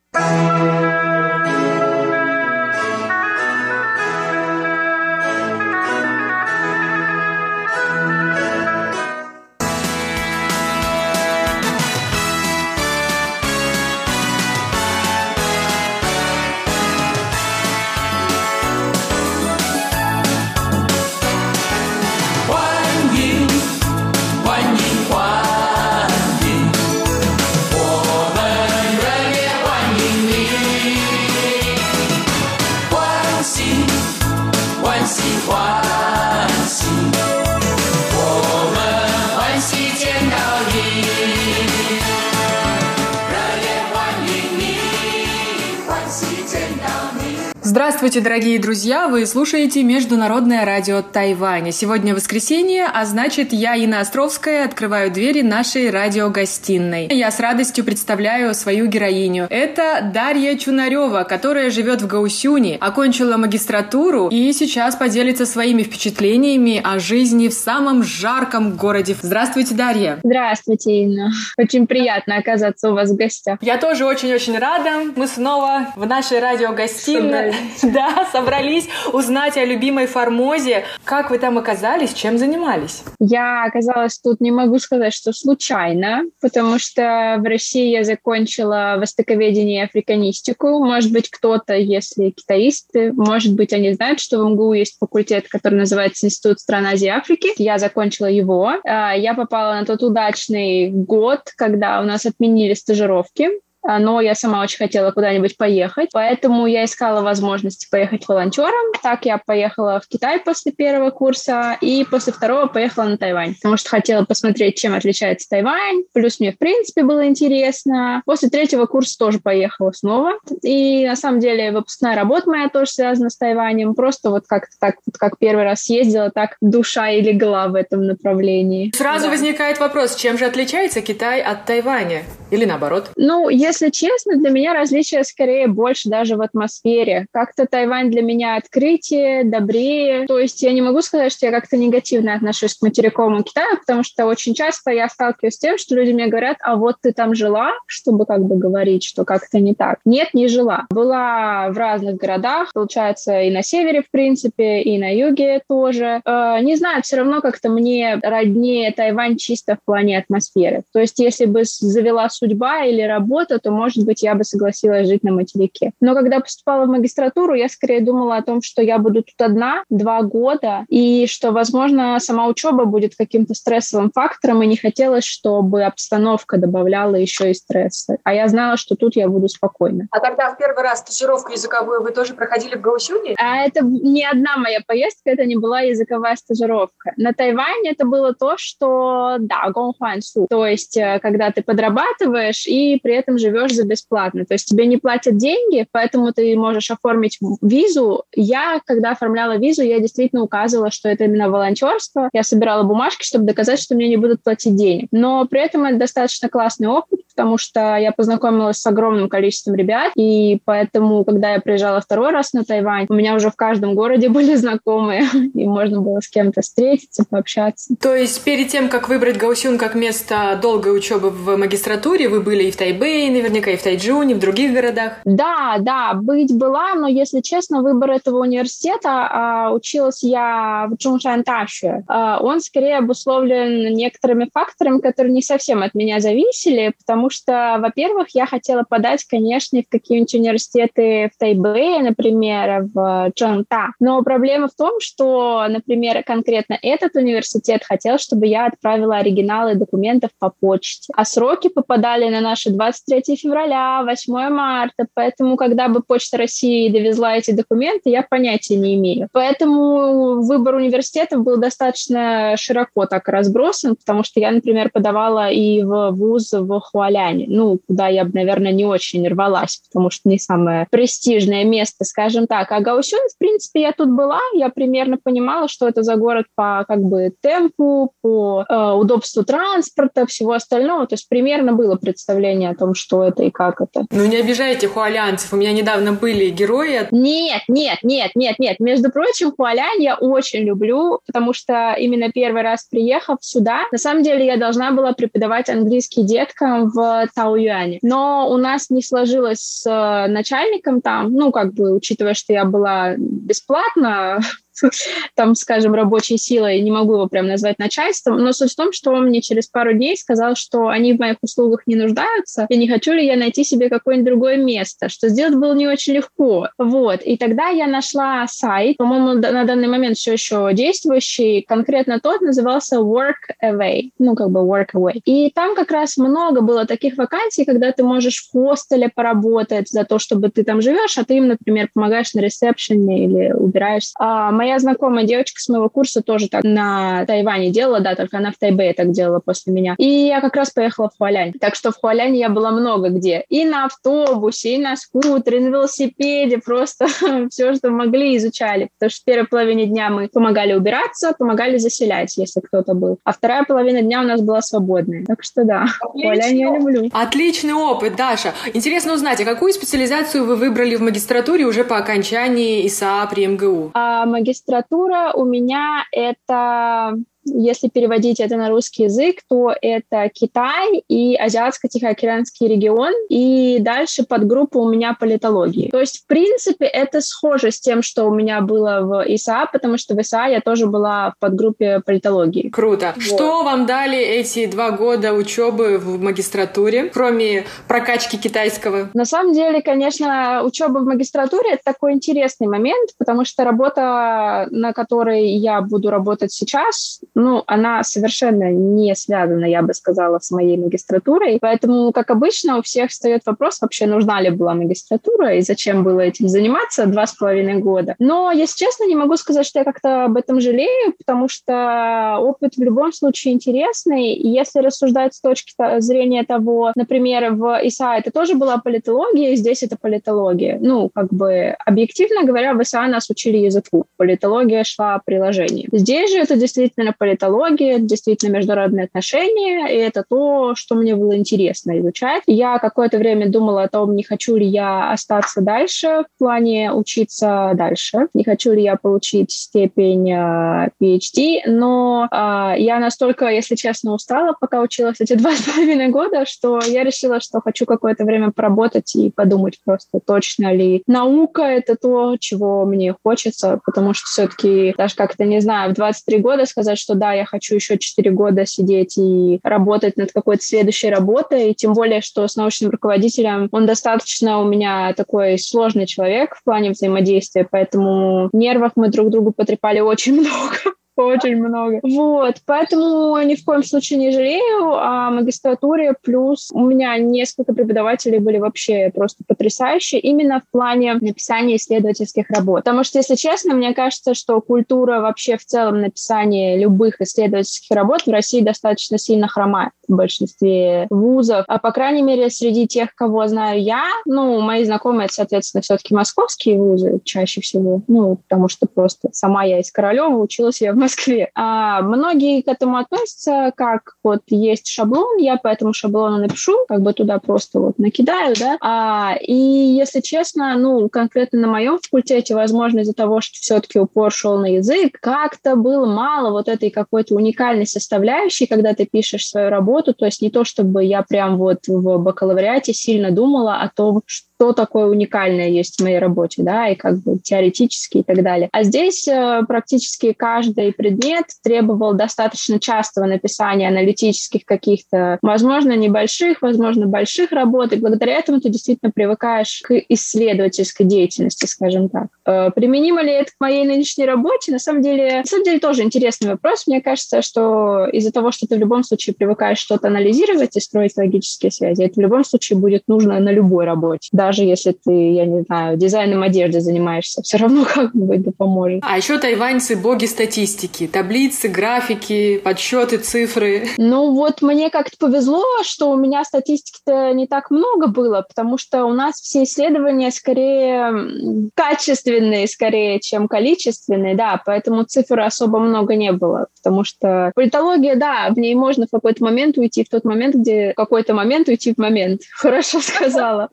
Здравствуйте, дорогие друзья! Вы слушаете Международное радио Тайваня. Сегодня воскресенье, а значит, я, Инна Островская, открываю двери нашей радиогостиной. Я с радостью представляю свою героиню. Это Дарья Чунарева, которая живет в Гаусюне, окончила магистратуру и сейчас поделится своими впечатлениями о жизни в самом жарком городе. Здравствуйте, Дарья! Здравствуйте, Инна! Очень приятно оказаться у вас в гостях. Я тоже очень-очень рада. Мы снова в нашей радиогостиной. Да, собрались узнать о любимой Формозе. Как вы там оказались, чем занимались? Я оказалась тут, не могу сказать, что случайно, потому что в России я закончила востоковедение и африканистику. Может быть, кто-то, если китаисты, может быть, они знают, что в МГУ есть факультет, который называется Институт стран Азии и Африки. Я закончила его. А, я попала на тот удачный год, когда у нас отменили стажировки. А, но я сама очень хотела куда-нибудь поехать, поэтому я искала возможности поехать волонтером. Так я поехала в Китай после первого курса и после второго поехала на Тайвань, потому что хотела посмотреть, чем отличается Тайвань. Плюс мне, в принципе, было интересно. После третьего курса тоже поехала снова. И на самом деле выпускная работа моя тоже связана с Тайванем. Просто вот как-то так, вот как первый раз ездила, так душа и легла в этом направлении. Сразу да. возникает вопрос, чем же отличается Китай от Тайваня? Или наоборот? Ну, если честно, для меня различия скорее больше даже в атмосфере. Как-то Тайвань для меня открытие, добрее. То есть я не могу сказать, что я как-то негативно отношусь к материковому Китаю, потому что очень часто я сталкиваюсь с тем, что люди мне говорят, а вот ты там жила, чтобы как бы говорить, что как-то не так. Нет, не жила. Была в разных городах, получается, и на севере, в принципе, и на юге тоже. Э, не знаю, все равно как-то мне роднее Тайвань чисто в плане атмосферы. То есть если бы завела судьба или работа, то, может быть, я бы согласилась жить на материке. Но когда поступала в магистратуру, я скорее думала о том, что я буду тут одна два года, и что, возможно, сама учеба будет каким-то стрессовым фактором, и не хотелось, чтобы обстановка добавляла еще и стресса. А я знала, что тут я буду спокойна. А тогда в первый раз стажировку языковую вы тоже проходили в Гаусюне? А это не одна моя поездка, это не была языковая стажировка. На Тайване это было то, что, да, гонхуансу, то есть э, когда ты подрабатываешь и при этом же живешь за бесплатно. То есть тебе не платят деньги, поэтому ты можешь оформить визу. Я, когда оформляла визу, я действительно указывала, что это именно волонтерство. Я собирала бумажки, чтобы доказать, что мне не будут платить денег. Но при этом это достаточно классный опыт, потому что я познакомилась с огромным количеством ребят, и поэтому, когда я приезжала второй раз на Тайвань, у меня уже в каждом городе были знакомые, и можно было с кем-то встретиться, пообщаться. То есть перед тем, как выбрать Гаусюн как место долгой учебы в магистратуре, вы были и в Тайбэе, наверняка и в Тайджуне, в других городах? Да, да, быть была, но, если честно, выбор этого университета, а, училась я в Чуншан Таше, а, он скорее обусловлен некоторыми факторами, которые не совсем от меня зависели, потому что, во-первых, я хотела подать, конечно, в какие-нибудь университеты в Тайбэе, например, в Чонта. Но проблема в том, что, например, конкретно этот университет хотел, чтобы я отправила оригиналы документов по почте. А сроки попадали на наши 23 февраля, 8 марта, поэтому, когда бы Почта России довезла эти документы, я понятия не имею. Поэтому выбор университетов был достаточно широко так разбросан, потому что я, например, подавала и в вуз в Хуаляне, ну, куда я бы, наверное, не очень рвалась, потому что не самое престижное место, скажем так. А Гаусюн, в принципе, я тут была, я примерно понимала, что это за город по как бы темпу, по э, удобству транспорта, всего остального. То есть примерно было представление о том, что это и как это. Ну не обижайте хуалянцев. У меня недавно были герои. Нет, нет, нет, нет, нет. Между прочим, Хуалянь я очень люблю, потому что именно первый раз приехав сюда, на самом деле я должна была преподавать английский деткам в Тауюане. Но у нас не сложилось с э, начальником там, ну, как бы, учитывая, что я была бесплатно там, скажем, рабочей силой, не могу его прям назвать начальством, но суть в том, что он мне через пару дней сказал, что они в моих услугах не нуждаются, и не хочу ли я найти себе какое-нибудь другое место, что сделать было не очень легко. Вот. И тогда я нашла сайт, по-моему, на данный момент все еще действующий, конкретно тот назывался Work Away, ну, как бы Work Away. И там как раз много было таких вакансий, когда ты можешь в хостеле поработать за то, чтобы ты там живешь, а ты им, например, помогаешь на ресепшене или убираешься. А моя знакомая девочка с моего курса тоже так на Тайване делала, да, только она в Тайбэе так делала после меня. И я как раз поехала в Хуалянь. Так что в Хуаляне я была много где. И на автобусе, и на скутере, и на велосипеде, просто все, что могли, изучали. Потому что в первой половине дня мы помогали убираться, помогали заселять, если кто-то был. А вторая половина дня у нас была свободная. Так что да, Хуалянь я люблю. Отличный опыт, Даша. Интересно узнать, а какую специализацию вы выбрали в магистратуре уже по окончании ИСА при МГУ? А, магистратура у меня это если переводить это на русский язык, то это Китай и Азиатско-Тихоокеанский регион, и дальше подгруппа у меня политологии. То есть, в принципе, это схоже с тем, что у меня было в ИСА, потому что в ИСА я тоже была в подгруппе политологии. Круто. Вот. Что вам дали эти два года учебы в магистратуре, кроме прокачки китайского? На самом деле, конечно, учеба в магистратуре — это такой интересный момент, потому что работа, на которой я буду работать сейчас, ну, она совершенно не связана, я бы сказала, с моей магистратурой. Поэтому, как обычно, у всех встает вопрос, вообще нужна ли была магистратура и зачем было этим заниматься два с половиной года. Но, если честно, не могу сказать, что я как-то об этом жалею, потому что опыт в любом случае интересный. И если рассуждать с точки зрения того, например, в ИСА это тоже была политология, здесь это политология. Ну, как бы, объективно говоря, в ИСА нас учили языку. Политология шла приложение. Здесь же это действительно политология, действительно международные отношения, и это то, что мне было интересно изучать. Я какое-то время думала о том, не хочу ли я остаться дальше в плане учиться дальше, не хочу ли я получить степень э, PhD, но э, я настолько, если честно, устала, пока училась эти два с половиной года, что я решила, что хочу какое-то время поработать и подумать просто, точно ли наука — это то, чего мне хочется, потому что все-таки даже как-то, не знаю, в 23 года сказать, что что да, я хочу еще 4 года сидеть и работать над какой-то следующей работой, и тем более, что с научным руководителем он достаточно у меня такой сложный человек в плане взаимодействия, поэтому нервов мы друг другу потрепали очень много очень много. Вот, поэтому ни в коем случае не жалею о магистратуре, плюс у меня несколько преподавателей были вообще просто потрясающие именно в плане написания исследовательских работ. Потому что, если честно, мне кажется, что культура вообще в целом написания любых исследовательских работ в России достаточно сильно хромает в большинстве вузов. А по крайней мере, среди тех, кого знаю я, ну, мои знакомые, соответственно, все-таки московские вузы чаще всего, ну, потому что просто сама я из Королева, училась я в Москве. А многие к этому относятся как вот есть шаблон, я по этому шаблону напишу, как бы туда просто вот накидаю, да. А, и если честно, ну, конкретно на моем факультете, возможно, из-за того, что все-таки упор шел на язык, как-то было мало вот этой какой-то уникальной составляющей, когда ты пишешь свою работу, то есть не то, чтобы я прям вот в бакалавриате сильно думала о том, что что такое уникальное есть в моей работе, да, и как бы теоретически и так далее. А здесь э, практически каждый предмет требовал достаточно частого написания аналитических каких-то, возможно, небольших, возможно, больших работ, и благодаря этому ты действительно привыкаешь к исследовательской деятельности, скажем так. Э, применимо ли это к моей нынешней работе? На самом деле, на самом деле тоже интересный вопрос. Мне кажется, что из-за того, что ты в любом случае привыкаешь что-то анализировать и строить логические связи, это в любом случае будет нужно на любой работе. Да, даже если ты, я не знаю, дизайном одежды занимаешься, все равно как-нибудь это поможет. А еще тайваньцы боги статистики, таблицы, графики, подсчеты, цифры. Ну вот мне как-то повезло, что у меня статистики-то не так много было, потому что у нас все исследования скорее качественные, скорее, чем количественные, да, поэтому цифр особо много не было, потому что политология, да, в ней можно в какой-то момент уйти в тот момент, где в какой-то момент уйти в момент. Хорошо сказала.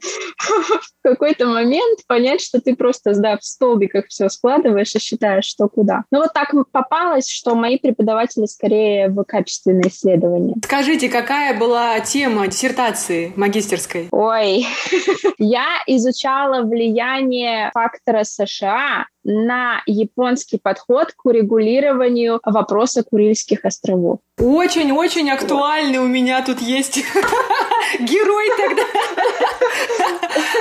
В какой-то момент понять, что ты просто, да, в столбиках все складываешь и считаешь, что куда. Ну вот так попалось, что мои преподаватели скорее в качественные исследования. Скажите, какая была тема диссертации магистерской? Ой, я изучала влияние фактора США на японский подход к урегулированию вопроса Курильских островов. Очень-очень актуальный у меня тут есть герой тогда.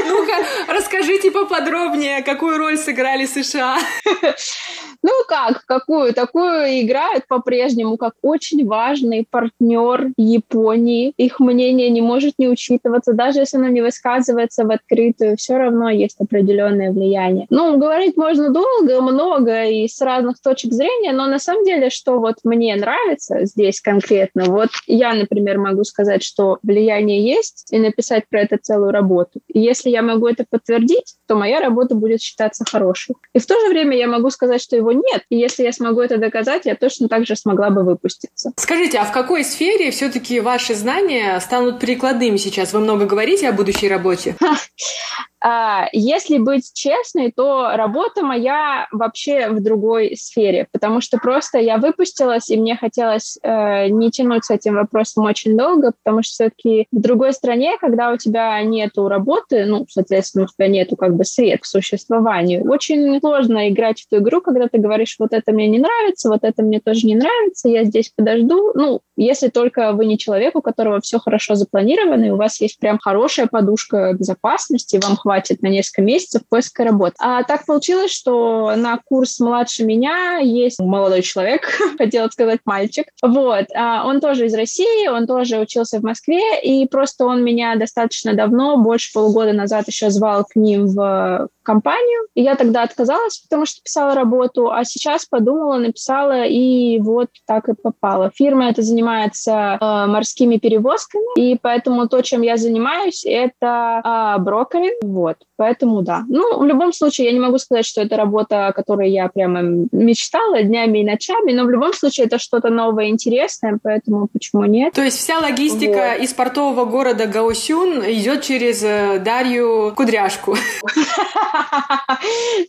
Ну-ка, расскажите поподробнее, какую роль сыграли США. Ну как, какую? Такую играют по-прежнему как очень важный партнер Японии. Их мнение не может не учитываться, даже если оно не высказывается в открытую, все равно есть определенное влияние. Ну, говорить можно долго, много и с разных точек зрения, но на самом деле, что вот мне нравится здесь конкретно, вот я, например, могу сказать, что влияние есть, и написать про это целую работу. И если я могу это подтвердить, то моя работа будет считаться хорошей. И в то же время я могу сказать, что его нет. И если я смогу это доказать, я точно так же смогла бы выпуститься. Скажите, а в какой сфере все-таки ваши знания станут прикладными сейчас? Вы много говорите о будущей работе? А, если быть честной, то работа моя вообще в другой сфере, потому что просто я выпустилась, и мне хотелось э, не тянуть с этим вопросом очень долго, потому что все-таки в другой стране, когда у тебя нету работы, ну, соответственно, у тебя нету как бы свет к существованию, очень сложно играть в ту игру, когда ты говоришь, вот это мне не нравится, вот это мне тоже не нравится, я здесь подожду. Ну, если только вы не человек, у которого все хорошо запланировано, и у вас есть прям хорошая подушка безопасности, вам на несколько месяцев поиска работы. А так получилось, что на курс младше меня есть молодой человек, хотела сказать мальчик. Вот. А он тоже из России, он тоже учился в Москве, и просто он меня достаточно давно, больше полугода назад еще звал к ним в компанию. И я тогда отказалась, потому что писала работу, а сейчас подумала, написала, и вот так и попала. Фирма эта занимается э, морскими перевозками, и поэтому то, чем я занимаюсь, это э, брокеры. Вот. Поэтому да. Ну, в любом случае, я не могу сказать, что это работа, о которой я прямо мечтала днями и ночами, но в любом случае это что-то новое, интересное, поэтому почему нет? То есть вся логистика вот. из портового города Гаосюн идет через э, Дарью Кудряшку.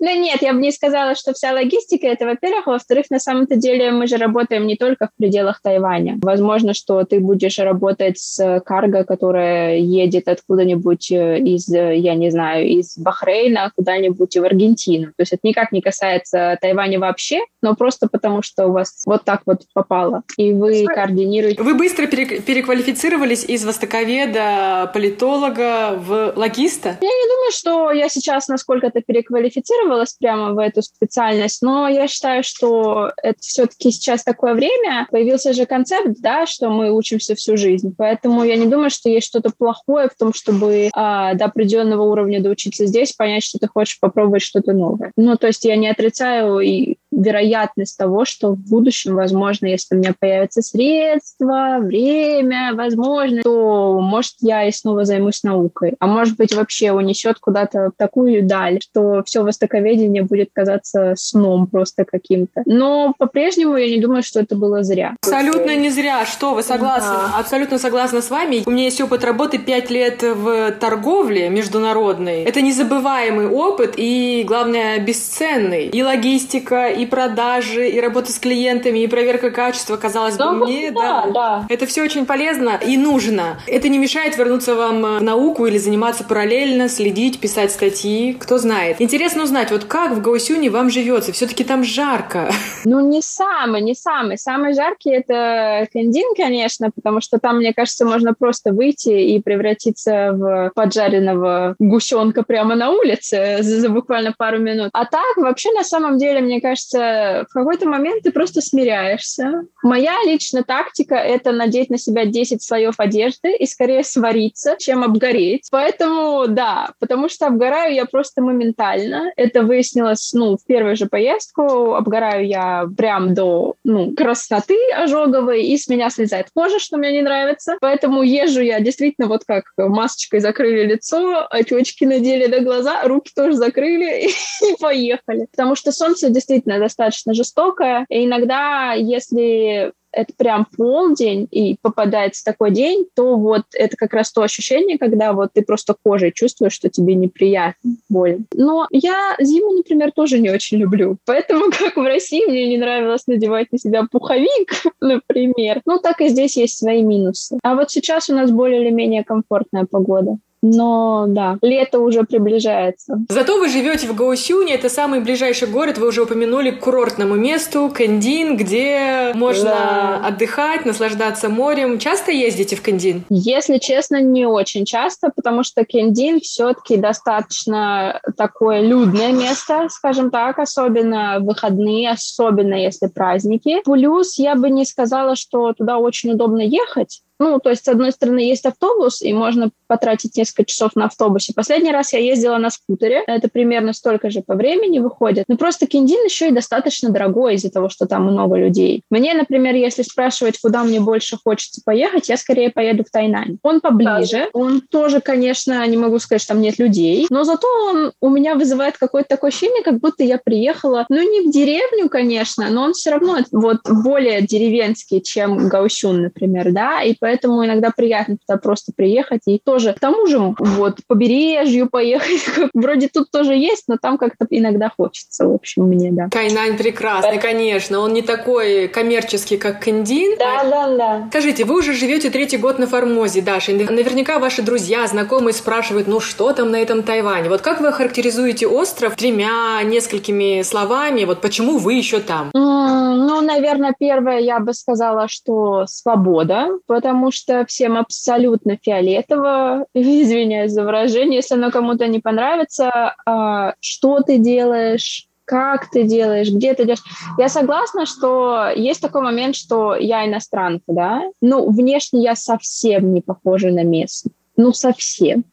Ну нет, я бы не сказала, что вся логистика это, во-первых. Во-вторых, на самом-то деле мы же работаем не только в пределах Тайваня. Возможно, что ты будешь работать с карго, которая едет откуда-нибудь э, из, э, я не знаю, из Бахрейна куда-нибудь в Аргентину. То есть это никак не касается Тайваня вообще, но просто потому, что у вас вот так вот попало, и вы координируете. Вы быстро переквалифицировались из востоковеда, политолога в логиста? Я не думаю, что я сейчас насколько насколько-то переквалифицировалась прямо в эту специальность, но я считаю, что это все-таки сейчас такое время. Появился же концепт, да, что мы учимся всю жизнь. Поэтому я не думаю, что есть что-то плохое в том, чтобы а, до определенного уровня доучиться здесь, понять, что ты хочешь попробовать что-то новое. Ну, то есть я не отрицаю и вероятность того, что в будущем, возможно, если у меня появятся средства, время, возможно, то, может, я и снова займусь наукой. А может быть, вообще унесет куда-то в такую даль, что все востоковедение будет казаться сном просто каким-то. Но по-прежнему я не думаю, что это было зря. Абсолютно не зря. Что, вы согласны? Да. Абсолютно согласна с вами. У меня есть опыт работы 5 лет в торговле международной. Это незабываемый опыт и, главное, бесценный. И логистика, и продажи, и работа с клиентами, и проверка качества, казалось бы, мне, да, да. да. Это все очень полезно и нужно. Это не мешает вернуться вам в науку или заниматься параллельно, следить, писать статьи. Кто знает. Интересно узнать, вот как в Гаусюне вам живется? Все-таки там жарко. Ну, не самый, не самый. Самый жаркий это Кандин, конечно, потому что там, мне кажется, можно просто выйти и превратиться в поджаренного гусенка прямо на улице за, за буквально пару минут. А так, вообще, на самом деле, мне кажется, в какой-то момент ты просто смиряешься. Моя личная тактика — это надеть на себя 10 слоев одежды и скорее свариться, чем обгореть. Поэтому, да, потому что обгораю я просто моментально. Это выяснилось, ну, в первую же поездку. Обгораю я прям до, ну, красноты ожоговой, и с меня слезает кожа, что мне не нравится. Поэтому езжу я действительно вот как масочкой закрыли лицо, очечки надели до глаза, руки тоже закрыли и поехали. Потому что солнце действительно достаточно жестокое, и иногда, если это прям полдень и попадается такой день, то вот это как раз то ощущение, когда вот ты просто кожей чувствуешь, что тебе неприятно, больно. Но я зиму, например, тоже не очень люблю. Поэтому, как в России, мне не нравилось надевать на себя пуховик, например. Ну, так и здесь есть свои минусы. А вот сейчас у нас более или менее комфортная погода. Но да, лето уже приближается. Зато вы живете в Гаусюне, это самый ближайший город, вы уже упомянули к курортному месту, Кандин, где можно да. отдыхать, наслаждаться морем. Часто ездите в Кандин? Если честно, не очень часто, потому что Кандин все-таки достаточно такое людное место, скажем так, особенно в выходные, особенно если праздники. Плюс я бы не сказала, что туда очень удобно ехать, ну, то есть, с одной стороны, есть автобус, и можно потратить несколько часов на автобусе. Последний раз я ездила на скутере. Это примерно столько же по времени выходит. Но просто Киндин еще и достаточно дорогой из-за того, что там много людей. Мне, например, если спрашивать, куда мне больше хочется поехать, я скорее поеду в Тайнань. Он поближе. Он тоже, конечно, не могу сказать, что там нет людей, но зато он у меня вызывает какое-то такое ощущение, как будто я приехала, ну, не в деревню, конечно, но он все равно вот более деревенский, чем Гаусюн, например, да, и поэтому иногда приятно туда просто приехать и тоже к тому же вот побережью поехать. Вроде тут тоже есть, но там как-то иногда хочется, в общем, мне, да. Кайнань прекрасный, конечно. Он не такой коммерческий, как Кандин. Да, да, да. Скажите, вы уже живете третий год на Формозе, Даша. Наверняка ваши друзья, знакомые спрашивают, ну что там на этом Тайване? Вот как вы характеризуете остров тремя, несколькими словами? Вот почему вы еще там? Ну, наверное, первое я бы сказала, что свобода, потому потому что всем абсолютно фиолетово, извиняюсь за выражение, если оно кому-то не понравится, а, что ты делаешь, как ты делаешь, где ты делаешь. Я согласна, что есть такой момент, что я иностранка, да, ну, внешне я совсем не похожа на местных, ну, совсем.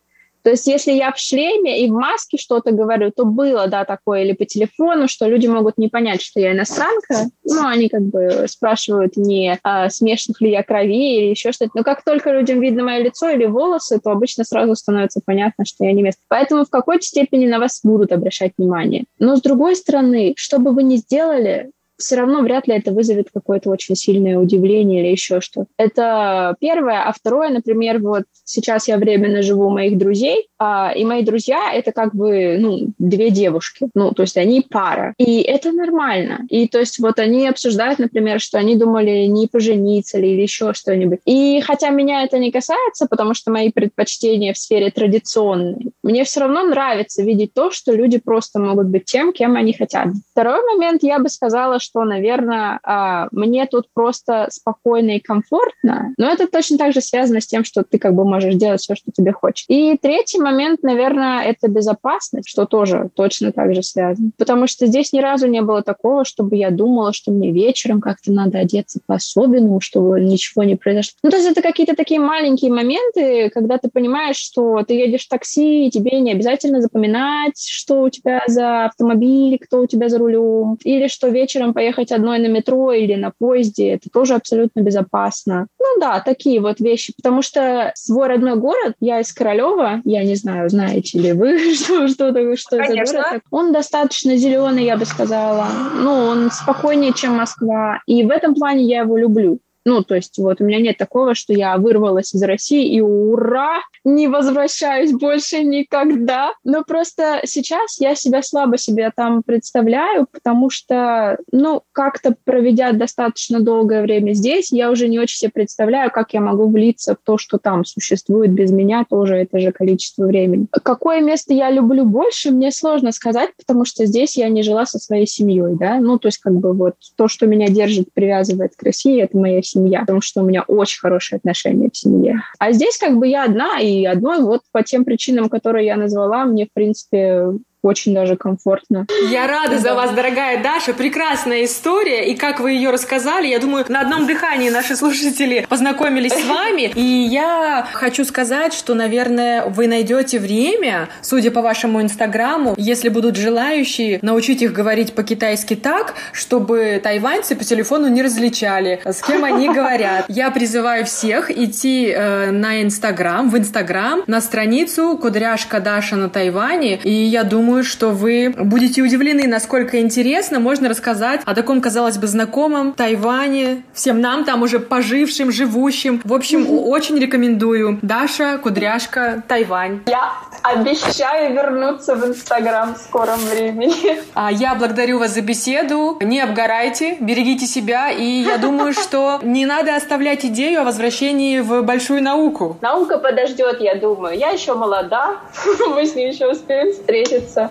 То есть если я в шлеме и в маске что-то говорю, то было, да, такое или по телефону, что люди могут не понять, что я иностранка. Ну, они как бы спрашивают, не а, смешных ли я крови или еще что-то. Но как только людям видно мое лицо или волосы, то обычно сразу становится понятно, что я не место. Поэтому в какой-то степени на вас будут обращать внимание. Но с другой стороны, что бы вы ни сделали, все равно вряд ли это вызовет какое-то очень сильное удивление или еще что-то. Это первое. А второе, например, вот сейчас я временно живу у моих друзей, а, и мои друзья — это как бы, ну, две девушки. Ну, то есть они пара. И это нормально. И то есть вот они обсуждают, например, что они думали не пожениться ли или еще что-нибудь. И хотя меня это не касается, потому что мои предпочтения в сфере традиционной, мне все равно нравится видеть то, что люди просто могут быть тем, кем они хотят. Второй момент, я бы сказала, что, наверное, а, мне тут просто спокойно и комфортно, но это точно так же связано с тем, что ты как бы можешь делать все, что тебе хочешь. И третий момент, наверное, это безопасность, что тоже точно так же связано. Потому что здесь ни разу не было такого, чтобы я думала, что мне вечером как-то надо одеться по-особенному, чтобы ничего не произошло. Ну, то есть это какие-то такие маленькие моменты, когда ты понимаешь, что ты едешь в такси, и тебе не обязательно запоминать, что у тебя за автомобиль, кто у тебя за рулем, или что вечером поехать одной на метро или на поезде, это тоже абсолютно безопасно. Ну да, такие вот вещи, потому что свой родной город, я из Королева, я не знаю, знаете ли вы, что, что, что, что это за город, он достаточно зеленый, я бы сказала. Ну, он спокойнее, чем Москва, и в этом плане я его люблю. Ну, то есть вот у меня нет такого, что я вырвалась из России и ура, не возвращаюсь больше никогда. Но просто сейчас я себя слабо себе там представляю, потому что, ну, как-то проведя достаточно долгое время здесь, я уже не очень себе представляю, как я могу влиться в то, что там существует без меня тоже это же количество времени. Какое место я люблю больше, мне сложно сказать, потому что здесь я не жила со своей семьей, да, ну, то есть как бы вот то, что меня держит, привязывает к России, это моя семья семья, потому что у меня очень хорошие отношения в семье. А здесь как бы я одна, и одной вот по тем причинам, которые я назвала, мне, в принципе, очень даже комфортно. Я рада за вас, дорогая Даша. Прекрасная история. И как вы ее рассказали, я думаю, на одном дыхании наши слушатели познакомились с вами. И я хочу сказать, что, наверное, вы найдете время, судя по вашему инстаграму, если будут желающие, научить их говорить по-китайски так, чтобы тайваньцы по телефону не различали, с кем они говорят. Я призываю всех идти э, на инстаграм, в инстаграм, на страницу Кудряшка Даша на Тайване. И я думаю, думаю, что вы будете удивлены, насколько интересно можно рассказать о таком, казалось бы, знакомом Тайване, всем нам там уже пожившим, живущим. В общем, очень рекомендую. Даша, Кудряшка, Тайвань. Я обещаю вернуться в Инстаграм в скором времени. А я благодарю вас за беседу. Не обгорайте, берегите себя. И я думаю, что не надо оставлять идею о возвращении в большую науку. Наука подождет, я думаю. Я еще молода. Мы с ней еще успеем встретиться.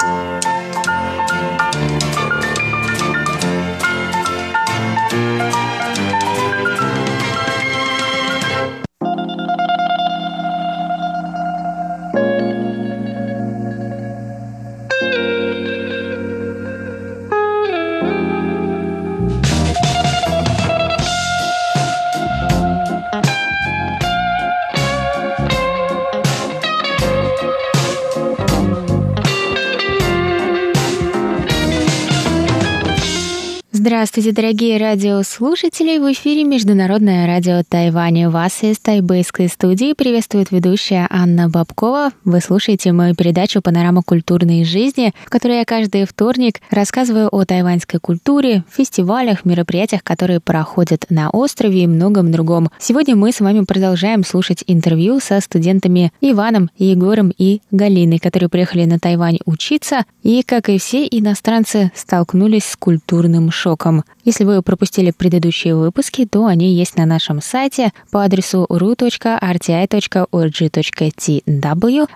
thank you Здравствуйте, дорогие радиослушатели! В эфире Международное радио Тайваня. Вас из тайбэйской студии приветствует ведущая Анна Бабкова. Вы слушаете мою передачу «Панорама культурной жизни», в которой я каждый вторник рассказываю о тайваньской культуре, фестивалях, мероприятиях, которые проходят на острове и многом другом. Сегодня мы с вами продолжаем слушать интервью со студентами Иваном, Егором и Галиной, которые приехали на Тайвань учиться и, как и все иностранцы, столкнулись с культурным шоком урокам. Если вы пропустили предыдущие выпуски, то они есть на нашем сайте по адресу ru.rti.org.tw.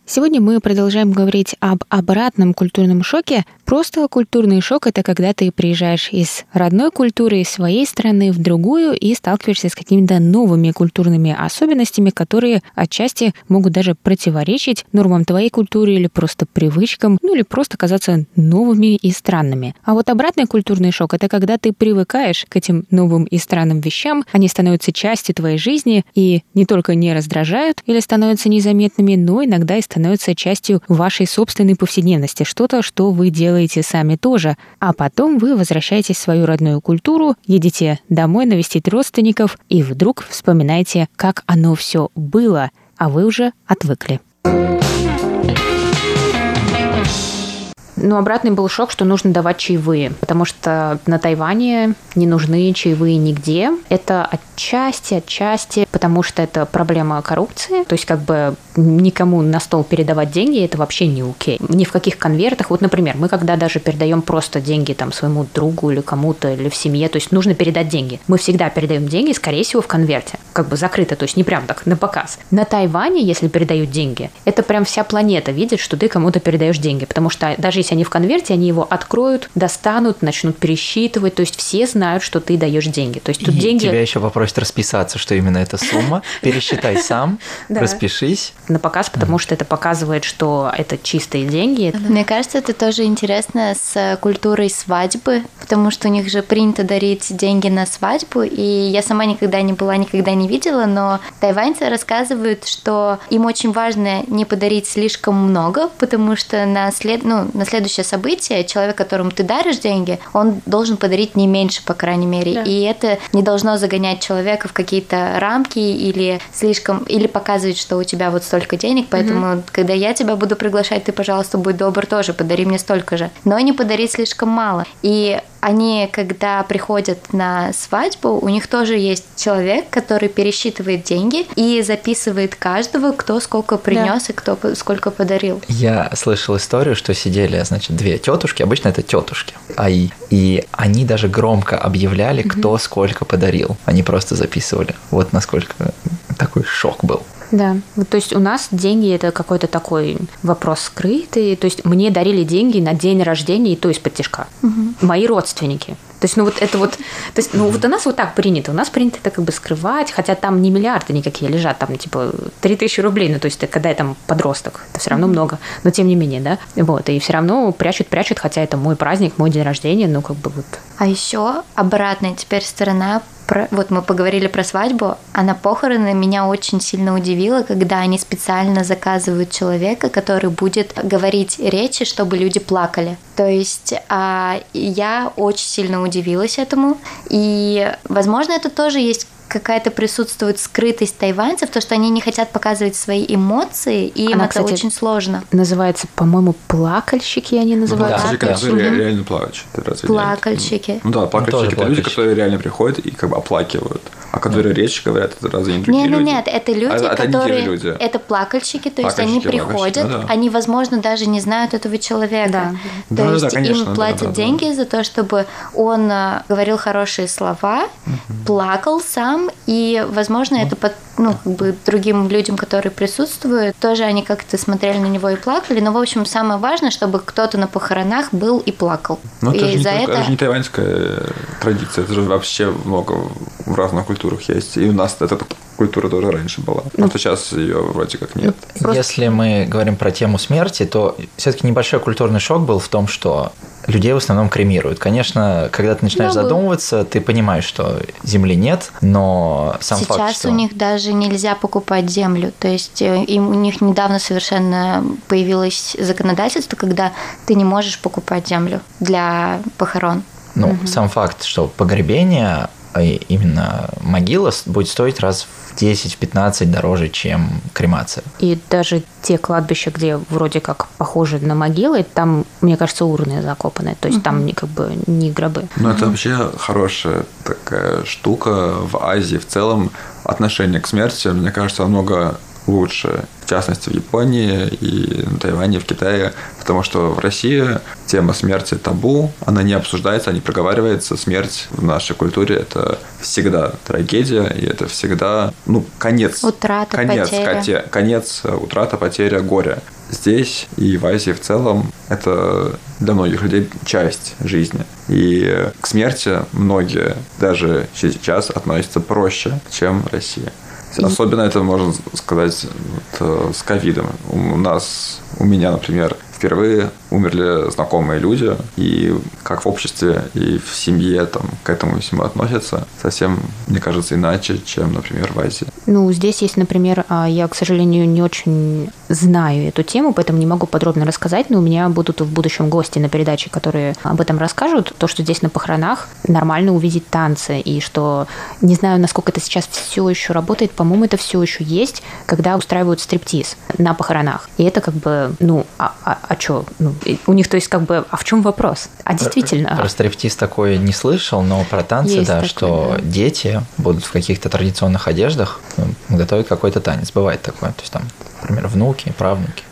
Сегодня мы продолжаем говорить об обратном культурном шоке. Просто культурный шок — это когда ты приезжаешь из родной культуры, из своей страны в другую и сталкиваешься с какими-то новыми культурными особенностями, которые отчасти могут даже противоречить нормам твоей культуры или просто привычкам, ну или просто казаться новыми и странными. А вот обратный культурный шок — это когда когда ты привыкаешь к этим новым и странным вещам, они становятся частью твоей жизни и не только не раздражают или становятся незаметными, но иногда и становятся частью вашей собственной повседневности, что-то, что вы делаете сами тоже. А потом вы возвращаетесь в свою родную культуру, едете домой навестить родственников и вдруг вспоминаете, как оно все было, а вы уже отвыкли. Но обратный был шок, что нужно давать чаевые, потому что на Тайване не нужны чаевые нигде. Это отчасти, отчасти, потому что это проблема коррупции. То есть как бы никому на стол передавать деньги, это вообще не окей. Ни в каких конвертах. Вот, например, мы когда даже передаем просто деньги там своему другу или кому-то, или в семье, то есть нужно передать деньги. Мы всегда передаем деньги, скорее всего, в конверте. Как бы закрыто, то есть не прям так на показ. На Тайване, если передают деньги, это прям вся планета видит, что ты кому-то передаешь деньги. Потому что даже если они в конверте, они его откроют, достанут, начнут пересчитывать. То есть все знают, что ты даешь деньги. То есть тут И деньги... тебя еще попросят расписаться, что именно эта сумма. Пересчитай сам, распишись. На показ, потому что это показывает, что это чистые деньги. Мне кажется, это тоже интересно с культурой свадьбы, потому что у них же принято дарить деньги на свадьбу, и я сама никогда не была, никогда не видела, но тайваньцы рассказывают, что им очень важно не подарить слишком много, потому что на, след... ну, на следующее событие человек, которому ты даришь деньги, он должен подарить не меньше, по крайней мере, и это не должно загонять человека в какие-то рамки или слишком, или показывать, что у тебя вот столько денег, поэтому, когда я тебя буду приглашать, ты, пожалуйста, будь добр тоже, подари мне столько же. Но не подарить слишком мало. И они, когда приходят на свадьбу, у них тоже есть человек, который пересчитывает деньги и записывает каждого, кто сколько принес и кто сколько подарил. Я слышал историю, что сидели, значит, две тетушки, обычно это тетушки, АИ, и они даже громко объявляли, кто сколько подарил. Они просто записывали. Вот насколько такой шок был. Да. То есть у нас деньги это какой-то такой вопрос скрытый. То есть мне дарили деньги на день рождения, и то из-под тяжка. Мои родственники. То есть, ну вот это вот, то есть, ну вот у нас вот так принято, у нас принято это как бы скрывать, хотя там не миллиарды никакие лежат, там типа 3000 рублей, ну то есть, когда я там подросток, это все равно много, но тем не менее, да, вот, и все равно прячут, прячут, хотя это мой праздник, мой день рождения, ну как бы вот. А еще обратная теперь сторона про- вот мы поговорили про свадьбу, а на похороны меня очень сильно удивило, когда они специально заказывают человека, который будет говорить речи, чтобы люди плакали. То есть а, я очень сильно удивилась этому, и, возможно, это тоже есть какая-то присутствует скрытость тайваньцев, то, что они не хотят показывать свои эмоции, и им Она, это кстати, очень сложно. Называется, по-моему, плакальщики они называют. Да. Люди, которые ре- реально плачут. нет? Плакальщики. Ну да, плакальщики это люди, плакальщики. которые реально приходят и как бы оплакивают. А которые речь говорят, это разве не другие Нет, нет, люди? нет, это люди, А, это те которые... же люди. Это плакальщики, то есть они приходят, плакальщики, ну да. они, возможно, даже не знают этого человека. Да. То Да, да, есть да, конечно, им да, платят да, да. деньги за то, чтобы он э, говорил хорошие слова, плакал сам, и, возможно, это под, ну, как бы другим людям, которые присутствуют, тоже они как-то смотрели на него и плакали. Но, в общем, самое важное, чтобы кто-то на похоронах был и плакал. Ну, это же, не только- это... это же не тайваньская традиция, это же вообще много в разных культурах есть. И у нас эта культура тоже раньше была. Ну, Просто сейчас ее вроде как нет. Если мы говорим про тему смерти, то все-таки небольшой культурный шок был в том, что людей в основном кремируют. Конечно, когда ты начинаешь был. задумываться, ты понимаешь, что земли нет, но сам Сейчас факт, что... у них даже нельзя покупать землю. То есть э, им, у них недавно совершенно появилось законодательство, когда ты не можешь покупать землю для похорон. Ну, сам факт, что погребение, именно могила будет стоить раз в 10-15 дороже, чем кремация. И даже те кладбища, где вроде как похожи на могилы, там, мне кажется, урны закопаны. То есть там не как бы не гробы. Ну, это вообще хорошая такая штука в Азии в целом. Отношение к смерти, мне кажется, намного лучше. В частности, в Японии и на Тайване, и в Китае. Потому что в России тема смерти табу, она не обсуждается, не проговаривается. Смерть в нашей культуре – это всегда трагедия, и это всегда, ну, конец. Утрата, конец, потеря. коте- конец, э, утрата, потеря, горе. Здесь и в Азии в целом это для многих людей часть жизни. И к смерти многие даже сейчас относятся проще, чем в России. Особенно это можно сказать вот, э, с ковидом. У нас, у меня, например, впервые умерли знакомые люди, и как в обществе и в семье там, к этому всему относятся совсем, мне кажется, иначе, чем, например, в Азии. Ну, здесь есть, например, а, я, к сожалению, не очень знаю эту тему, поэтому не могу подробно рассказать, но у меня будут в будущем гости на передаче, которые об этом расскажут. То, что здесь на похоронах нормально увидеть танцы, и что, не знаю, насколько это сейчас все еще работает, по-моему, это все еще есть, когда устраивают стриптиз на похоронах. И это как бы, ну, а, а, а что? Ну, у них, то есть, как бы, а в чем вопрос? А действительно, Про стриптиз такое не слышал, но про танцы, Есть да, такое, что да. дети будут в каких-то традиционных одеждах готовить какой-то танец. Бывает такое. То есть там, например, внуки, правнуки.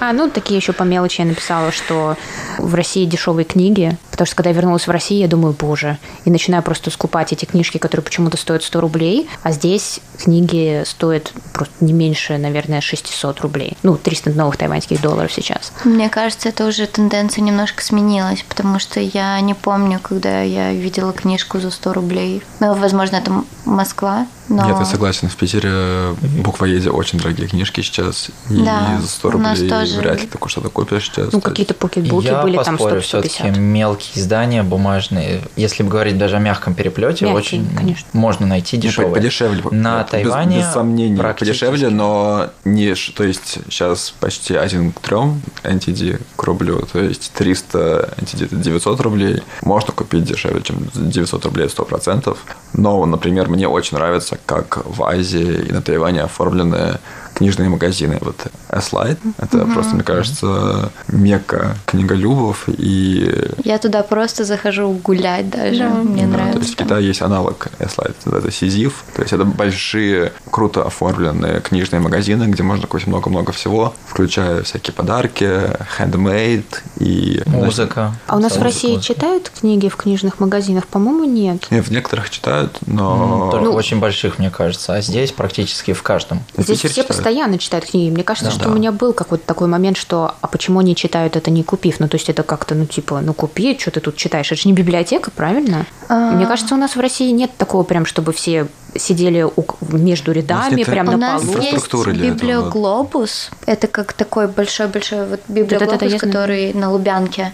А, ну, такие еще по мелочи я написала, что в России дешевые книги, Потому что, когда я вернулась в Россию, я думаю, боже, и начинаю просто скупать эти книжки, которые почему-то стоят 100 рублей, а здесь книги стоят просто не меньше, наверное, 600 рублей. Ну, 300 новых тайваньских долларов сейчас. Мне кажется, это уже тенденция немножко сменилась, потому что я не помню, когда я видела книжку за 100 рублей. Ну, возможно, это Москва, но... Нет, я согласен. В Питере буквоеде очень дорогие книжки сейчас. И Да, за 100 у нас рублей тоже. вряд ли такое что-то купишь сейчас. Ну, какие-то покетбуки Я были там поспорю, все-таки 100-150. мелкие издания бумажные. Если бы говорить даже о мягком переплете, Мягкие, очень конечно. можно найти Ну, по- дешевые. Подешевле. На Без- Тайване Без, сомнений, практически. подешевле, но не... То есть сейчас почти один к трем NTD к рублю, то есть 300 NTD это 900 рублей. Можно купить дешевле, чем 900 рублей 100%. Но, например, мне очень нравится, как в Азии и на Тайване оформлены книжные магазины. Вот S-Light, это просто, мне кажется, мекка книголюбов и Я туда просто захожу гулять даже. Мне да, нравится. То есть в. Китае есть аналог S-Light, это Сизиф. То есть это большие, круто оформленные книжные магазины, где можно купить много-много всего, включая всякие подарки, handmade и... Музыка. А у нас в Музыка, России музыка. читают книги в книжных магазинах? По-моему, нет. Нет, в некоторых читают, но... Только Ну- очень больших, мне кажется. А здесь практически в каждом. Здесь все читают. постоянно читают книги. Мне кажется, Да. что у меня был какой-то такой момент, что а почему они читают это не купив? Ну, то есть это как-то, ну, типа, ну, купи, что ты тут читаешь? Это же не библиотека, правильно? А. Мне кажется, у нас в России нет такого прям, чтобы все сидели у- между рядами, нет прям У на нас полу. есть для этого, да. библиоглобус. Это как такой большой-большой вот библиоглобус, который на Лубянке.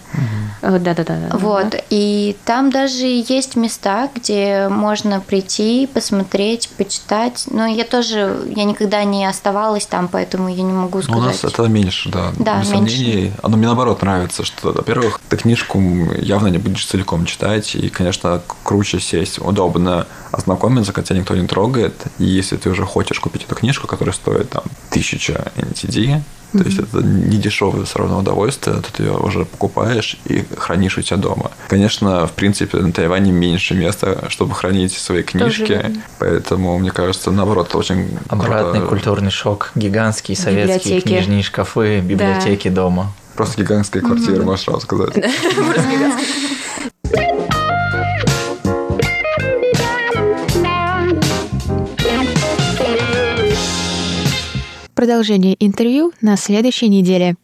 Э, Да-да-да. Вот. И там даже есть места, где можно прийти, посмотреть, почитать. Но я тоже, я никогда не оставалась там, поэтому я не могу Ну, У нас сказать. это меньше, да. Да, меньше. Оно мне наоборот нравится, что, во-первых, ты книжку явно не будешь целиком читать, и, конечно, круче сесть, удобно ознакомиться, когда тебя никто не трогает. И если ты уже хочешь купить эту книжку, которая стоит там тысяча NTD, то есть это не дешевое все равно удовольствие, то ты ее уже покупаешь и хранишь у себя дома. Конечно, в принципе, на Тайване меньше места, чтобы хранить свои книжки, верно. поэтому, мне кажется, наоборот, это очень Обратный круто. культурный шок. Гигантские советские Библиотеки. книжные шкафы, библиотеки дома. Просто гигантская квартира, можешь сразу сказать. Продолжение интервью на следующей неделе.